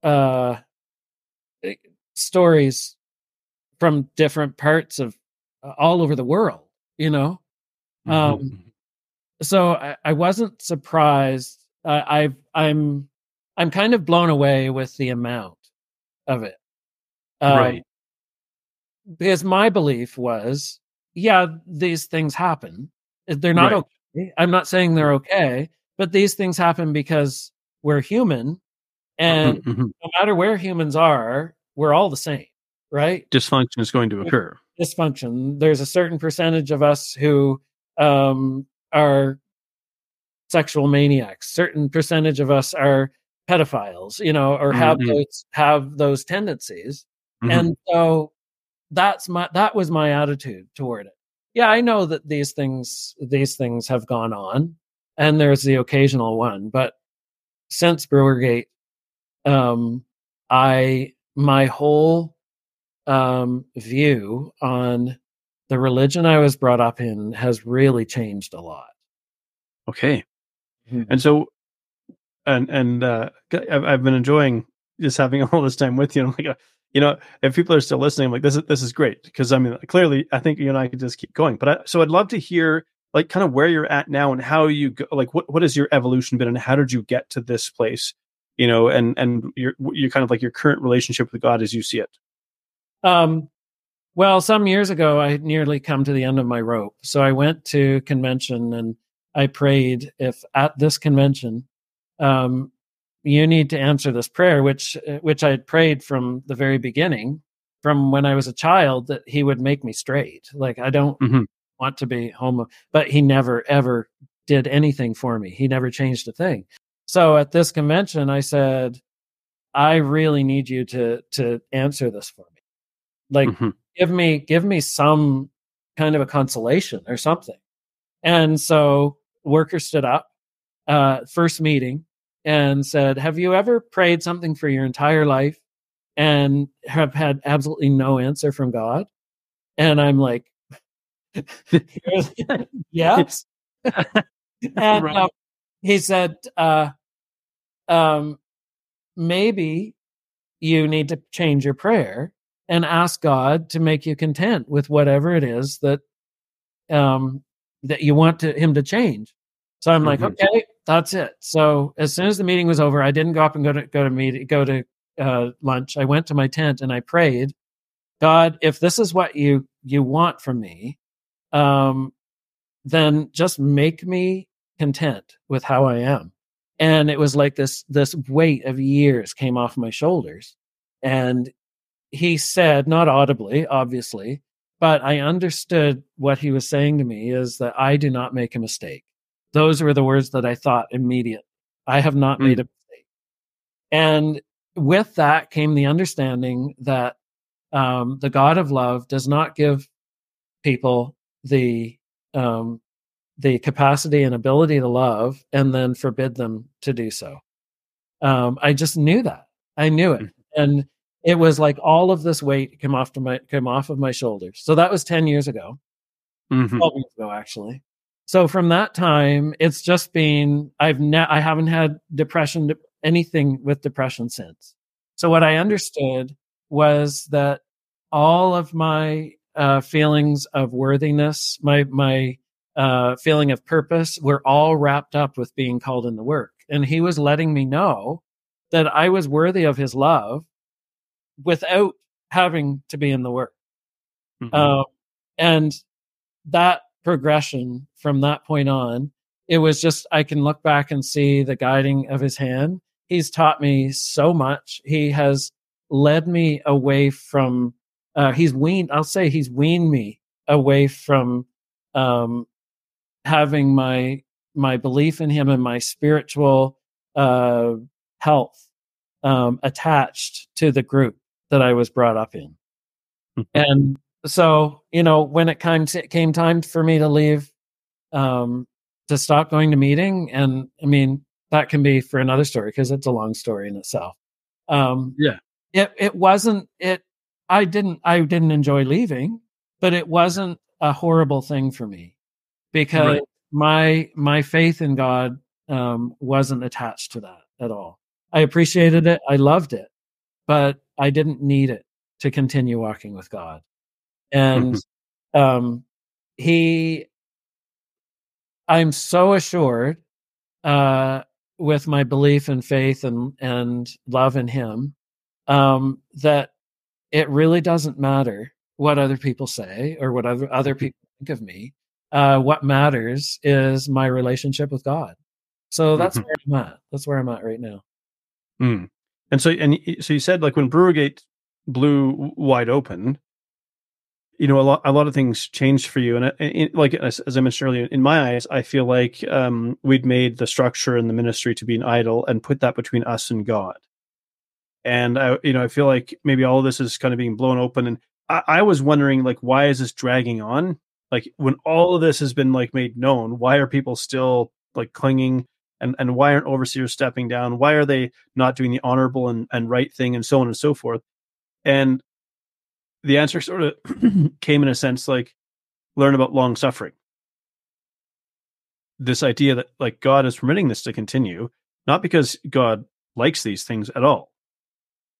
uh, eh, stories from different parts of uh, all over the world. You know, mm-hmm. um, so I, I, wasn't surprised. I, I've I'm I'm kind of blown away with the amount of it. Um, right. Because my belief was yeah, these things happen. They're not right. okay. I'm not saying they're okay, but these things happen because we're human. And mm-hmm, mm-hmm. no matter where humans are, we're all the same, right? Dysfunction is going to occur. Dysfunction. There's a certain percentage of us who um, are sexual maniacs. Certain percentage of us are pedophiles, you know, or have mm-hmm. those have those tendencies. Mm-hmm. And so that's my that was my attitude toward it. Yeah, I know that these things these things have gone on, and there's the occasional one, but since Bruergate, um, I my whole um, view on the religion I was brought up in has really changed a lot. Okay, mm-hmm. and so, and and uh, I've, I've been enjoying just having all this time with you. I'm like, uh, you know, if people are still listening, I'm like, this is this is great because I mean, clearly, I think you and I could just keep going. But I, so I'd love to hear like kind of where you're at now and how you go, like what what has your evolution been and how did you get to this place, you know, and and your you kind of like your current relationship with God as you see it. Um, well, some years ago, I had nearly come to the end of my rope, so I went to convention and I prayed if at this convention um, you need to answer this prayer, which which I had prayed from the very beginning, from when I was a child, that He would make me straight. Like I don't mm-hmm. want to be homo, but He never ever did anything for me. He never changed a thing. So at this convention, I said, I really need you to to answer this for me. Like Mhm. give me give me some kind of a consolation or something. And so worker stood up, uh, first meeting, and said, Have you ever prayed something for your entire life and have had absolutely no answer from God? And I'm like, Yes. and Right. um, he said, uh, um, maybe you need to change your prayer and ask God to make you content with whatever it is that um, that you want to, Him to change. So I'm like, Mhm. okay, that's it. So as soon as the meeting was over, I didn't go up and go to go to meet go to uh, lunch. I went to my tent and I prayed, God, if this is what you you want from me, um, then just make me content with how I am. And it was like this this weight of years came off my shoulders. And he said, not audibly, obviously, but I understood what he was saying to me is that I do not make a mistake. Those were the words that I thought immediately. I have not Mm. made a mistake. And with that came the understanding that um, the God of love does not give people the um, the capacity and ability to love and then forbid them to do so. Um, I just knew that. I knew it. And it was like all of this weight came off to my came off of my shoulders. So that was 10 years ago. Mhm. 12 years ago actually. So from that time, it's just been I've ne- I haven't had depression anything with depression since. So what I understood was that all of my uh, feelings of worthiness, my my uh, feeling of purpose, were all wrapped up with being called in the work, and he was letting me know that I was worthy of his love without having to be in the work. Mhm. Um, and that progression from that point on, it was just, I can look back and see the guiding of his hand. He's taught me so much. He has led me away from, uh, he's weaned, I'll say he's weaned me away from, um, having my, my belief in him and my spiritual, uh, health, um, attached to the group that I was brought up in. Mhm. And so, you know, when it came came time for me to leave, um, to stop going to meeting, and I mean that can be for another story because it's a long story in itself. Um, Yeah. it it wasn't it. I didn't I didn't enjoy leaving, but it wasn't a horrible thing for me because Right. my my faith in God um, wasn't attached to that at all. I appreciated it, I loved it, but I didn't need it to continue walking with God. And um, he, I'm so assured uh, with my belief and faith and and love in Him um, that it really doesn't matter what other people say or what other other people think of me. Uh, what matters is my relationship with God. So that's Mhm. where I'm at. That's where I'm at right now. Mm. And so, and so you said like when Bruergate blew wide open, you know, a lot, a lot of things changed for you. And I- like, as, as I mentioned earlier, in my eyes, I feel like um, we'd made the structure and the ministry to be an idol and put that between us and God. And I, you know, I feel like maybe all of this is kind of being blown open. And I, I was wondering, like, why is this dragging on? Like, when all of this has been like made known, why are people still like clinging? And, and why aren't overseers stepping down? Why are they not doing the honorable and, and right thing and so on and so forth? And the answer sort of came in a sense like learn about long suffering. This idea that like God is permitting this to continue, not because God likes these things at all,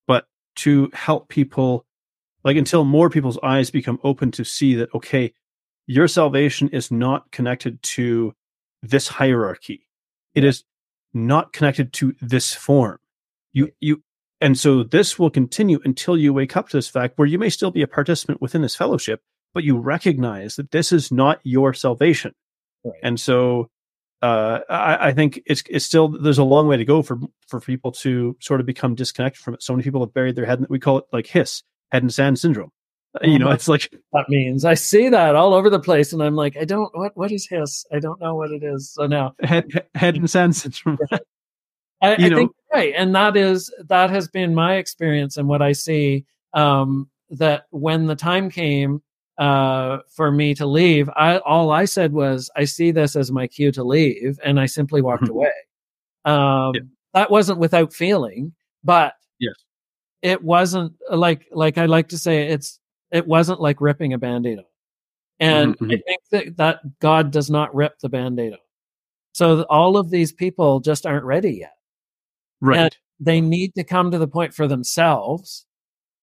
but to help people, like until more people's eyes become open to see that, okay, your salvation is not connected to this hierarchy. It is not connected to this form. You, you, and so this will continue until you wake up to this fact where you may still be a participant within this fellowship, but you recognize that this is not your salvation. Right. And so uh, I, I think it's it's still there's a long way to go for for people to sort of become disconnected from it. So many people have buried their head. In, we call it like hiss, head and sand syndrome. Uh, You know, Mhm. it's like that means. I see that all over the place, and I'm like, I don't what what is his? I don't know what it is. So now head head and sand syndrome. I, I know- think right and that is that has been my experience and what i see um that when the time came uh for me to leave i all i said was i see this as my cue to leave and i simply walked Mhm. away um Yeah. that wasn't without feeling but Yes. it wasn't like like i like to say it's it wasn't like ripping a band-aid off and Mhm, i think that that god does not rip the band-aid off so all of these people just aren't ready yet Right. they need to come to the point for themselves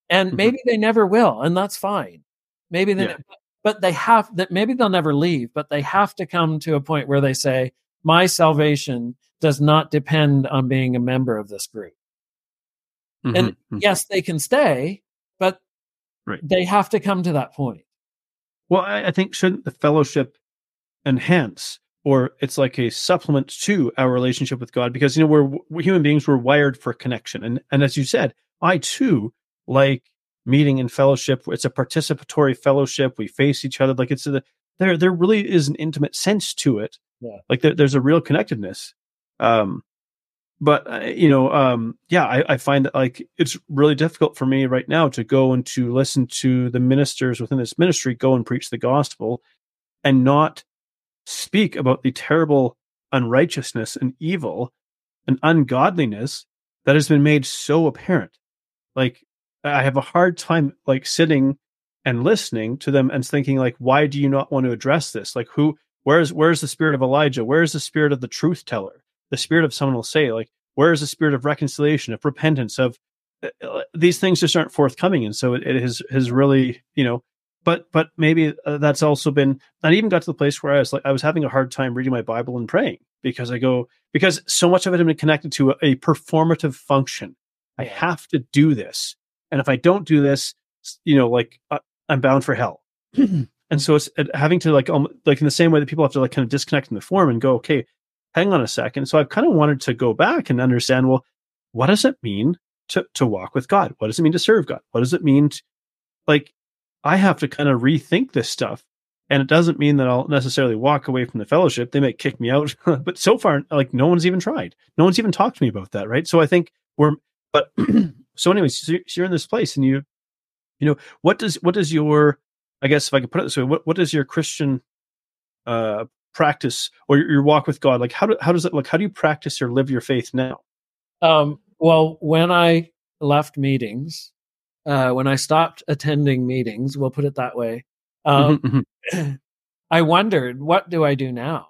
and Mhm. maybe they never will and that's fine maybe they Yeah. but they have that maybe they'll never leave but they have to come to a point where they say my salvation does not depend on being a member of this group and Mhm, mhm. yes they can stay but Right. they have to come to that point Well, I, I think shouldn't the fellowship enhance, or it's like a supplement to our relationship with God? Because you know we're, we're human beings, we're wired for connection, and and as you said, I too like meeting in fellowship. It's a participatory fellowship. We face each other like it's a there. There really is an intimate sense to it. Yeah. like there, there's a real connectedness. Um, but uh, you know, um, yeah, I, I find that like it's really difficult for me right now to go and to listen to the ministers within this ministry go and preach the gospel and not speak about the terrible unrighteousness and evil and ungodliness that has been made so apparent. Like I have a hard time like sitting and listening to them and thinking like, why do you not want to address this? Like who, where's, where's the spirit of Elijah? Where's the spirit of the truth teller? The spirit of someone will say like, where is the spirit of reconciliation, of repentance, of uh, these things just aren't forthcoming. And so it, it has, has really, you know, but, but maybe uh, that's also been, I even got to the place where I was like, I was having a hard time reading my Bible and praying because I go, because so much of it had been connected to a, a performative function. I have to do this. And if I don't do this, you know, like uh, I'm bound for hell. and so it's uh, having to like, um, like in the same way that people have to like kind of disconnect in the form and go, okay, hang on a second. So I've kind of wanted to go back and understand, well, what does it mean to, to walk with God? What does it mean to serve God? What does it mean? To, like, I have to kind of rethink this stuff. And it doesn't mean that I'll necessarily walk away from the fellowship. They might kick me out, but so far, like no one's even tried. No one's even talked to me about that, right? So I think we're, but so anyways, so you're in this place, and you, you know, what does what does your, I guess if I could put it this way, what what does your Christian, uh, practice or your, your walk with God like? How do how does it look? How do you practice or live your faith now? Um, well, when I left meetings, uh, when I stopped attending meetings, we'll put it that way, um, Mhm, mhm. I wondered, what do I do now?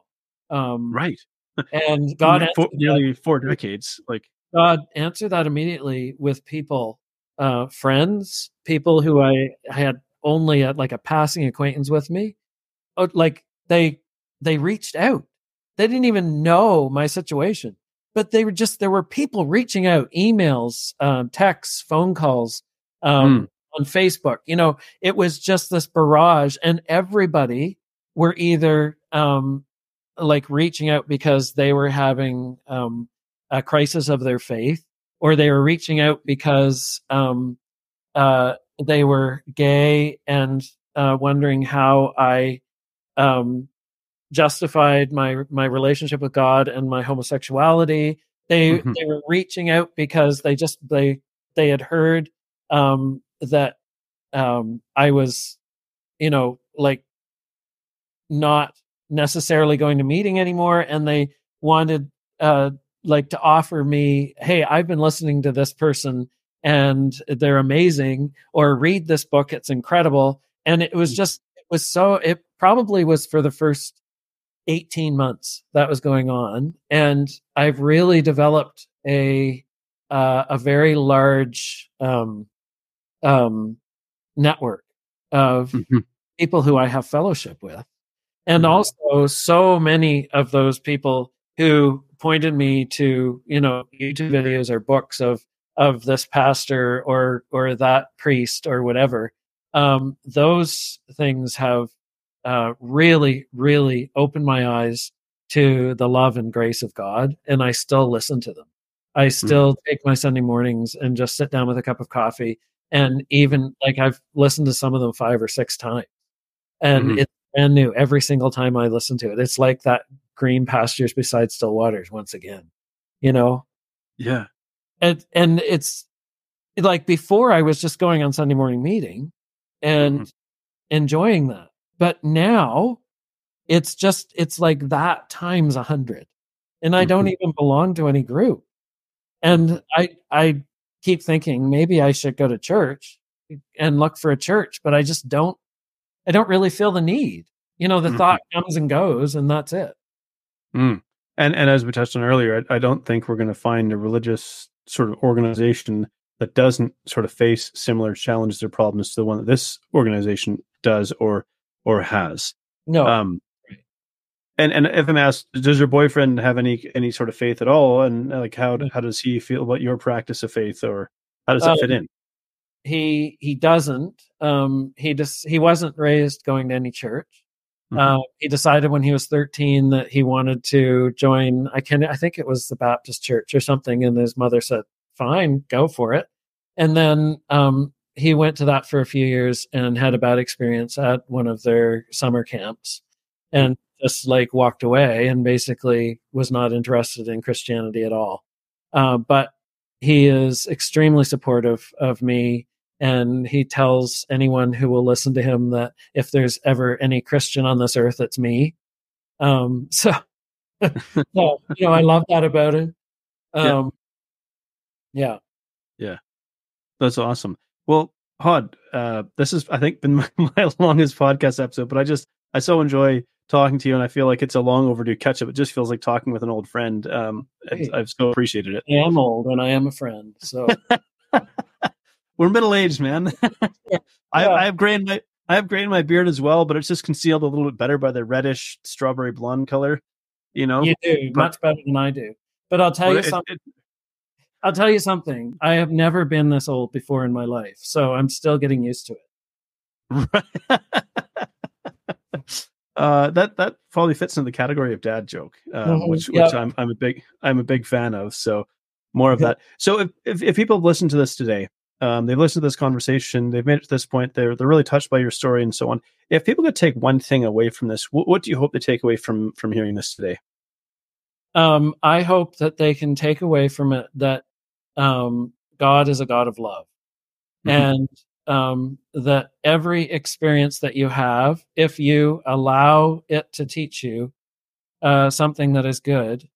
Um, right. And God For answered, that, nearly four decades, like God answered that immediately with people, uh, friends, people who I had only at like a passing acquaintance with me. Oh, like they they reached out. They didn't even know my situation, but they were just there were people reaching out, emails, um, texts, phone calls, um, on Facebook. You know, it was just this barrage, and everybody were either um, like reaching out because they were having um, a crisis of their faith, or they were reaching out because um, uh, they were gay and uh, wondering how I um, justified my my relationship with God and my homosexuality. They Mhm. they were reaching out because they just they they had heard um, that um, I was, you know, like not necessarily going to meeting anymore, and they wanted uh, like to offer me, hey, I've been listening to this person and they're amazing, or read this book, it's incredible. And it was Mm. just it was so it probably was for the first 18 months that was going on and i've really developed a uh, a very large um, um, network of Mhm. people who i have fellowship with and Mhm. also so many of those people who pointed me to you know youtube videos or books of of this pastor or or that priest or whatever um, those things have uh, really, really opened my eyes to the love and grace of God, and I still listen to them. I still take my Sunday mornings and just sit down with a cup of coffee, and even like I've listened to some of them five or six times, and Mhm. it's brand new every single time I listen to it. It's like that green pastures beside still waters once again, you know. Yeah. and and it's like before I was just going on Sunday morning meeting and Mhm. enjoying that. But now it's just it's like that times a hundred. And I don't Mhm. even belong to any group. And I I keep thinking maybe I should go to church and look for a church, but I just don't I don't really feel the need. You know, the Mhm. thought comes and goes and that's it. Mm. And and as we touched on earlier, I, I don't think we're going to find a religious sort of organization that doesn't sort of face similar challenges or problems to the one that this organization does or or has. No. Um. And and if I'm asked, does your boyfriend have any any sort of faith at all? And uh, like, how how does he feel about your practice of faith, or how does fit Um, in? he he doesn't um he just he wasn't raised going to any church Mhm. uh, he decided when he was 13 that he wanted to join i can i think it was the baptist church or something and his mother said fine go for it and then um he went to that for a few years and had a bad experience at one of their summer camps and just like walked away and basically was not interested in christianity at all. Uh, but he is extremely supportive of me and he tells anyone who will listen to him that if there's ever any christian on this earth it's me. Um so, so you know i love that about him Yeah. um yeah. That's awesome. Well, Hod, uh, this is, I think been my, my longest podcast episode, but I just I so enjoy talking to you, and I feel like it's a long overdue catch up. It just feels like talking with an old friend. Um, Great. I've so appreciated it. i am old and i am a friend so We're middle aged, man. I, Yeah. I have gray in my I have gray in my beard as well, but it's just concealed a little bit better by the reddish strawberry blonde color. You know, you do but- much better than i do but i'll tell Well, you it- something it- i'll tell you something i have never been this old before in my life so i'm still getting used to it uh, that that probably fits in the category of dad joke, um, Mhm. which which I'm I'm a big I'm a big fan of. So more of that. So if, if if people have listened to this today, um, they've listened to this conversation, they've made it to this point, they're they're really touched by your story and so on. If people could take one thing away from this, what, what do you hope they take away from from hearing this today? um, I hope that they can take away from it that um, God is a God of love, Mhm. and um, that every experience that you have, if you allow it to teach you uh, something that is good,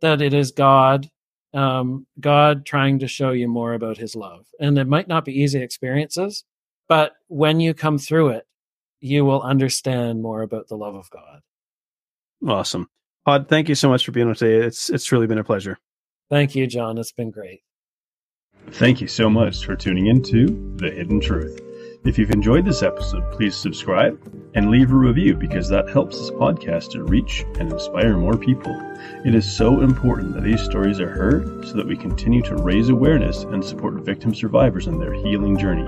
that it is God, um, God trying to show you more about His love, and it might not be easy experiences, but when you come through it, you will understand more about the love of God. Awesome. Hod, thank you so much for being on today. It's it's really been a pleasure. Thank you, John. It's been great. Thank you so much for tuning into The Hidden Truth. If you've enjoyed this episode, please subscribe and leave a review because that helps this podcast to reach and inspire more people. It is so important that these stories are heard so that we continue to raise awareness and support victim survivors in their healing journey.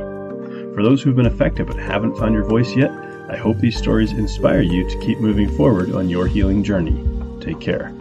For those who've been affected but haven't found your voice yet, I hope these stories inspire you to keep moving forward on your healing journey. Take care.